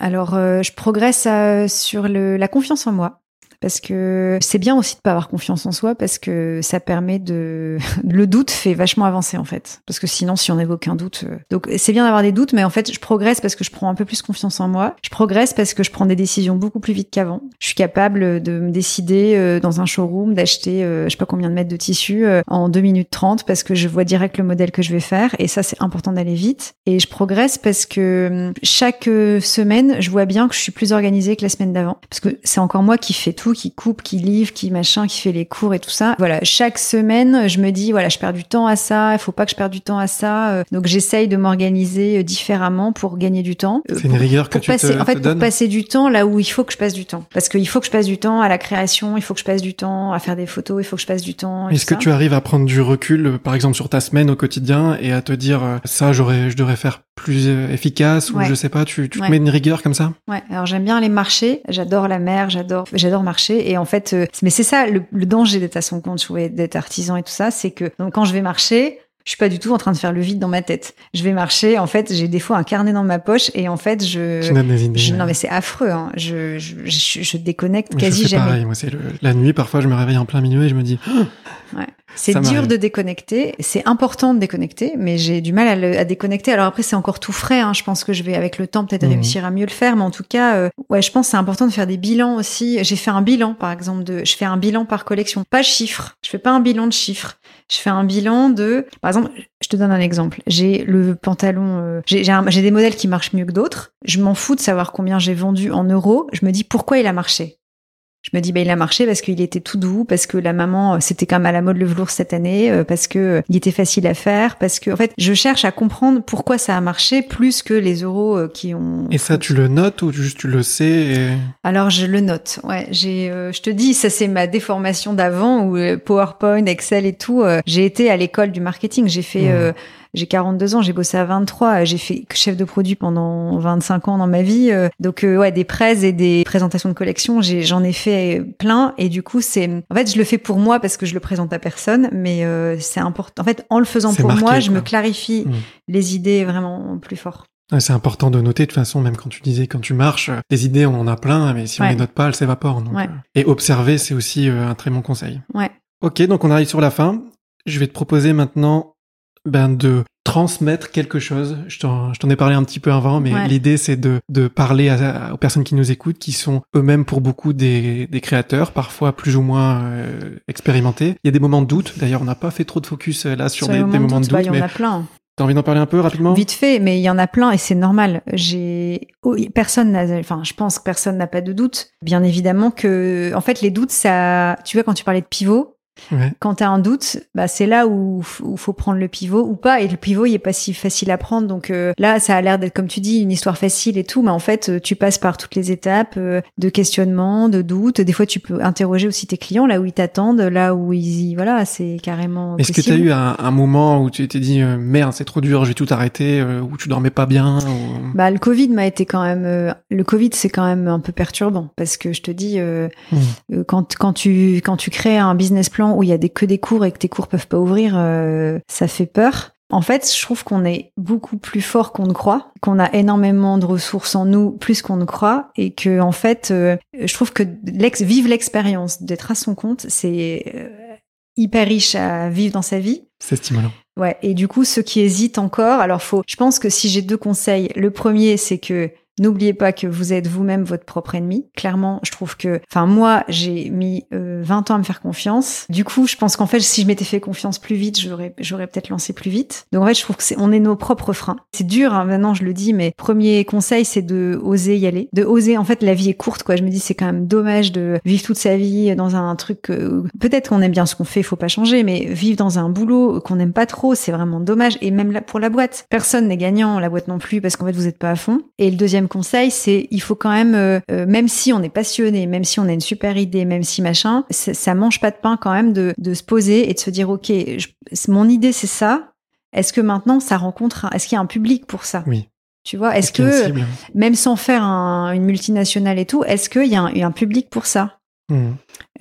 Alors, euh, je progresse euh, sur le, la confiance en moi. Parce que c'est bien aussi de pas avoir confiance en soi parce que ça permet de (laughs) le doute fait vachement avancer en fait. Parce que sinon si on n'avait aucun doute euh, donc c'est bien d'avoir des doutes mais en fait je progresse parce que je prends un peu plus confiance en moi. Je progresse parce que je prends des décisions beaucoup plus vite qu'avant. Je suis capable de me décider euh, dans un showroom d'acheter euh, je sais pas combien de mètres de tissu en 2 minutes 30 parce que je vois direct le modèle que je vais faire. Et ça c'est important d'aller vite. Et je progresse parce que chaque semaine je vois bien que je suis plus organisée que la semaine d'avant. Parce que c'est encore moi qui fais tout qui coupe qui livre qui machin qui fait les cours et tout ça voilà chaque semaine je me dis voilà je perds du temps à ça il faut pas que je perde du temps à ça euh, donc j'essaye de m'organiser euh, différemment pour gagner du temps Euh, C'est une rigueur que tu passer, te, en fait, te pour passer du temps là où il faut que je passe du temps. Parce qu'il faut que je passe du temps à la création, il faut que je passe du temps à faire des photos, il faut que je passe du temps. Est-ce que ça. tu arrives à prendre du recul, par exemple sur ta semaine au quotidien, et à te dire ça, j'aurais, je devrais faire plus efficace ou je sais pas, tu, tu Ouais. te mets une rigueur comme ça? Ouais, alors j'aime bien aller marcher, j'adore la mer, j'adore j'adore marcher et en fait euh, mais c'est ça le, le danger d'être à son compte, je trouvais, d'être artisan et tout ça, c'est que donc quand je vais marcher, je suis pas du tout en train de faire le vide dans ma tête. Je vais marcher, en fait, j'ai des fois un carnet dans ma poche et en fait je, idées. je- non mais c'est affreux, hein. je, je, je, je déconnecte quasi je fais jamais. pareil. Moi, c'est le- la nuit. Parfois, je me réveille en plein milieu et je me dis, Ouais. C'est dur de déconnecter. C'est important de déconnecter, mais j'ai du mal à, le- à déconnecter. Alors après, c'est encore tout frais. Hein. Je pense que je vais, avec le temps, peut-être Mhm. réussir à mieux le faire. Mais en tout cas, euh, ouais, je pense que c'est important de faire des bilans aussi. J'ai fait un bilan, par exemple, de, je fais un bilan par collection, pas chiffre. Je fais pas un bilan de chiffres. Je fais un bilan de, par exemple, je te donne un exemple. J'ai le pantalon, euh, j'ai des modèles qui marchent mieux que d'autres. Je m'en fous de savoir combien j'ai vendu en euros. Je me dis pourquoi il a marché. Je me dis, bah, il a marché parce qu'il était tout doux, parce que la maman, euh, c'était quand même à la mode le velours cette année, euh, parce que euh, il était facile à faire, parce que, en fait, je cherche à comprendre pourquoi ça a marché plus que les euros qui ont. Et ça, tu le notes ou juste tu le sais et... Alors, je le note. Ouais, j'ai, euh, je te dis, ça c'est ma déformation d'avant où PowerPoint, Excel et tout. euh, j'ai été à l'école du marketing. J'ai fait, euh, j'ai 42 ans, j'ai bossé à 23. euh, J'ai fait chef de produit pendant 25 ans dans ma vie. euh, donc, euh, ouais, des prêts et des présentations de collection, j'en ai fait plein. Et du coup, c'est, en fait, je le fais pour moi parce que je le présente à personne, mais euh, c'est important. En fait, en le faisant pour marqué, moi, je me clarifie Mhm. les idées vraiment plus fort. C'est important de noter, de toute façon, même quand tu disais, quand tu marches, des idées, on en a plein, mais si on Ouais. les note pas, elles s'évaporent. Ouais. euh, Et observer, c'est aussi euh, un très bon conseil. Ouais. Ok, donc on arrive sur la fin. Je vais te proposer maintenant ben, de transmettre quelque chose. Je t'en je t'en ai parlé un petit peu avant, mais Ouais. l'idée c'est de, de parler à- aux personnes qui nous écoutent, qui sont eux-mêmes pour beaucoup des, des créateurs, parfois plus ou moins euh, expérimentés. Il y a des moments de doute. D'ailleurs, on n'a pas fait trop de focus euh, là sur, les des, des moments de doute, bah, doute, il y en mais a plein. t'as envie d'en parler un peu rapidement? Vite fait, mais il y en a plein et c'est normal. J'ai oh, personne n'a, enfin, je pense que personne n'a pas de doute. Bien évidemment que, en fait, les doutes, ça, tu vois, quand tu parlais de pivot, Ouais. quand tu as un doute, bah, c'est là où il faut prendre le pivot ou pas. Et le pivot, il est pas si facile à prendre. Donc euh, là, ça a l'air d'être, comme tu dis, une histoire facile et tout. Mais en fait, euh, tu passes par toutes les étapes euh, de questionnement, de doute. Des fois, tu peux interroger aussi tes clients là où ils t'attendent, là où ils... Voilà, c'est carrément Est-ce que tu as eu un, un moment où tu t'es dit euh, merde c'est trop dur je vais tout arrêter où tu dormais pas bien ou... Bah, le Covid m'a été quand même. le Covid, c'est quand même un peu perturbant parce que je te dis, euh, Mm. euh, quand quand tu quand tu crées un business plan où il y a des que des cours et que tes cours peuvent pas ouvrir, euh, ça fait peur. En fait, je trouve qu'on est beaucoup plus fort qu'on ne croit, qu'on a énormément de ressources en nous plus qu'on ne croit, et que en fait, euh, je trouve que l'ex vivre l'expérience d'être à son compte, c'est euh, hyper riche à vivre dans sa vie. c'est stimulant Ouais, et du coup, ceux qui hésitent encore, alors faut, je pense que si j'ai deux conseils, le premier, c'est que n'oubliez pas que vous êtes vous-même votre propre ennemi. Clairement, je trouve que, enfin, moi, j'ai mis euh, 20 ans à me faire confiance. Du coup, je pense qu'en fait, si je m'étais fait confiance plus vite, j'aurais, j'aurais peut-être lancé plus vite. Donc, en fait, je trouve que c'est, on est nos propres freins. C'est dur, hein, maintenant, je le dis, mais premier conseil, c'est de oser y aller. De oser, en fait, la vie est courte, quoi. Je me dis, c'est quand même dommage de vivre toute sa vie dans un truc, euh, peut-être qu'on aime bien ce qu'on fait, faut pas changer, mais vivre dans un boulot qu'on n'aime pas trop, c'est vraiment dommage. Et même là, pour la boîte, personne n'est gagnant, la boîte non plus, parce qu'en fait, vous êtes pas à fond. Et le deuxième conseil, c'est il faut quand même, euh, euh, même si on est passionné, même si on a une super idée, même si machin, ça, mange pas de pain quand même de, de se poser et de se dire, ok, je- mon idée c'est ça. Est-ce que maintenant ça rencontre, est-ce qu'il y a un public pour ça? Oui Tu vois, est-ce que même sans faire un- une multinationale et tout, est-ce qu'il y, a un- il y a un public pour ça? Mm.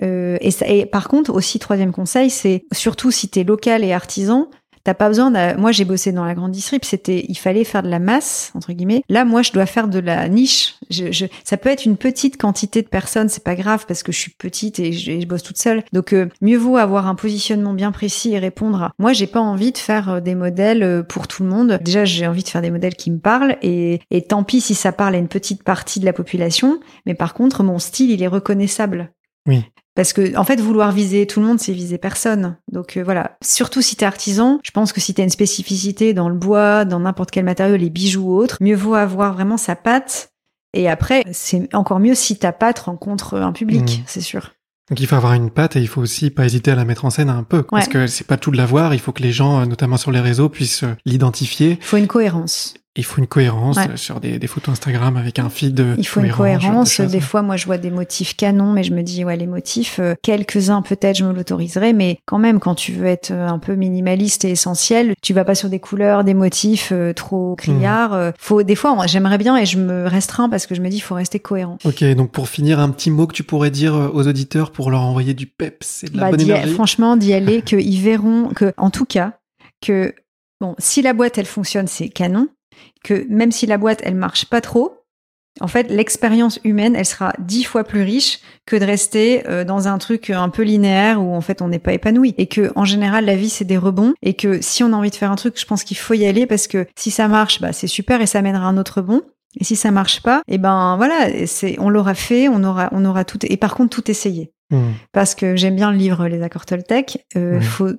euh, et, ça- et par contre, aussi, troisième conseil, c'est surtout si tu es local et artisan, t'as pas besoin. Moi, j'ai bossé dans la grande distrib, c'était, il fallait faire de la masse, entre guillemets. Là, moi, je dois faire de la niche. Je, je- ça peut être une petite quantité de personnes, c'est pas grave parce que je suis petite et je, et je bosse toute seule. Donc, euh, mieux vaut avoir un positionnement bien précis et répondre à... Moi, j'ai pas envie de faire euh, des modèles euh, pour tout le monde. Déjà, j'ai envie de faire des modèles qui me parlent et, et tant pis si ça parle à une petite partie de la population. Mais par contre, mon style, il est reconnaissable. Oui. Parce que, en fait, vouloir viser tout le monde, c'est viser personne. Donc euh, voilà. Surtout si t'es artisan, je pense que si t'as une spécificité dans le bois, dans n'importe quel matériau, les bijoux ou autres, mieux vaut avoir vraiment sa patte. Et après, c'est encore mieux si ta patte rencontre un public, Mhm. c'est sûr. donc il faut avoir une patte et il faut aussi pas hésiter à la mettre en scène un peu parce Ouais. que c'est pas tout de l'avoir il faut que les gens euh, notamment sur les réseaux puissent euh, l'identifier Il faut une cohérence. Il faut une cohérence Ouais. sur des, des photos Instagram avec un feed Il faut une cohérent, de cohérence. Des fois, moi, je vois des motifs canons, mais je me dis, ouais, les motifs, euh, quelques-uns peut-être, je me l'autoriserai, mais quand même, quand tu veux être euh, un peu minimaliste et essentiel, tu vas pas sur des couleurs, des motifs euh, trop criards. euh, Faut des fois, j'aimerais bien et je me restreins parce que je me dis, il faut rester cohérent. Ok, donc pour finir, un petit mot que tu pourrais dire aux auditeurs pour leur envoyer du peps et de la Bah, bonne d'y- énergie. franchement, d'y aller, qu'ils verront que, en tout cas, que bon, si la boîte elle fonctionne, c'est canon. Que même si la boîte elle marche pas trop, En fait, l'expérience humaine, elle sera dix fois plus riche que de rester euh, dans un truc un peu linéaire où en fait on n'est pas épanoui. Et que en général, la vie c'est des rebonds. Et que si on a envie de faire un truc, je pense qu'il faut y aller parce que si ça marche, bah c'est super et ça mènera un autre rebond. Et si ça marche pas, et eh ben voilà, c'est on l'aura fait, on aura on aura tout et par contre tout essayé. Mmh. Parce que j'aime bien le livre Les accords Toltec. Euh, faut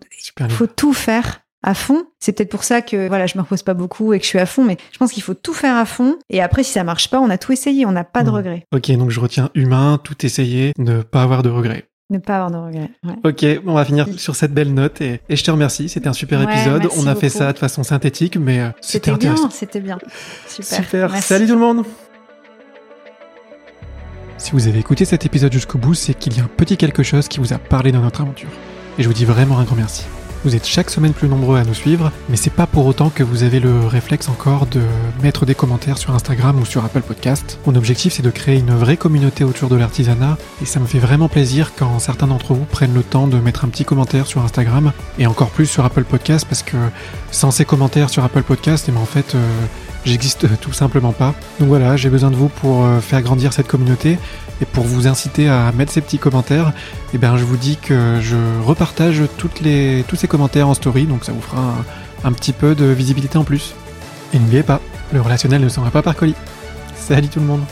faut tout faire à fond. C'est peut-être pour ça que voilà, je me repose pas beaucoup et que je suis à fond, mais je pense qu'il faut tout faire à fond. Et après, si ça marche pas, on a tout essayé, on n'a pas de hmm. regrets. Ok, donc je retiens humain, tout essayer, ne pas avoir de regrets. Ne pas avoir de regrets. Ok, on va finir sur cette belle note et, je te remercie. C'était un super épisode. On a fait ça de façon synthétique, mais euh, c'était intéressant. C'était bien, c'était bien. Super. Super. Salut tout le monde. Si vous avez écouté cet épisode jusqu'au bout, c'est qu'il y a un petit quelque chose qui vous a parlé dans notre aventure. Et je vous dis vraiment un grand merci. Vous êtes chaque semaine plus nombreux à nous suivre, mais c'est pas pour autant que vous avez le réflexe encore de mettre des commentaires sur Instagram ou sur Apple Podcast. Mon objectif c'est de créer une vraie communauté autour de l'artisanat et ça me fait vraiment plaisir quand certains d'entre vous prennent le temps de mettre un petit commentaire sur Instagram et encore plus sur Apple Podcast parce que sans ces commentaires sur Apple Podcast, et eh ben en fait euh, j'existe tout simplement pas. Donc voilà, j'ai besoin de vous pour euh, faire grandir cette communauté et pour vous inciter à mettre ces petits commentaires, eh bien je vous dis que je repartage tous ces commentaires en story, donc ça vous fera un, petit peu de visibilité en plus. Et n'oubliez pas, le relationnel ne s'en pas par colis. Salut tout le monde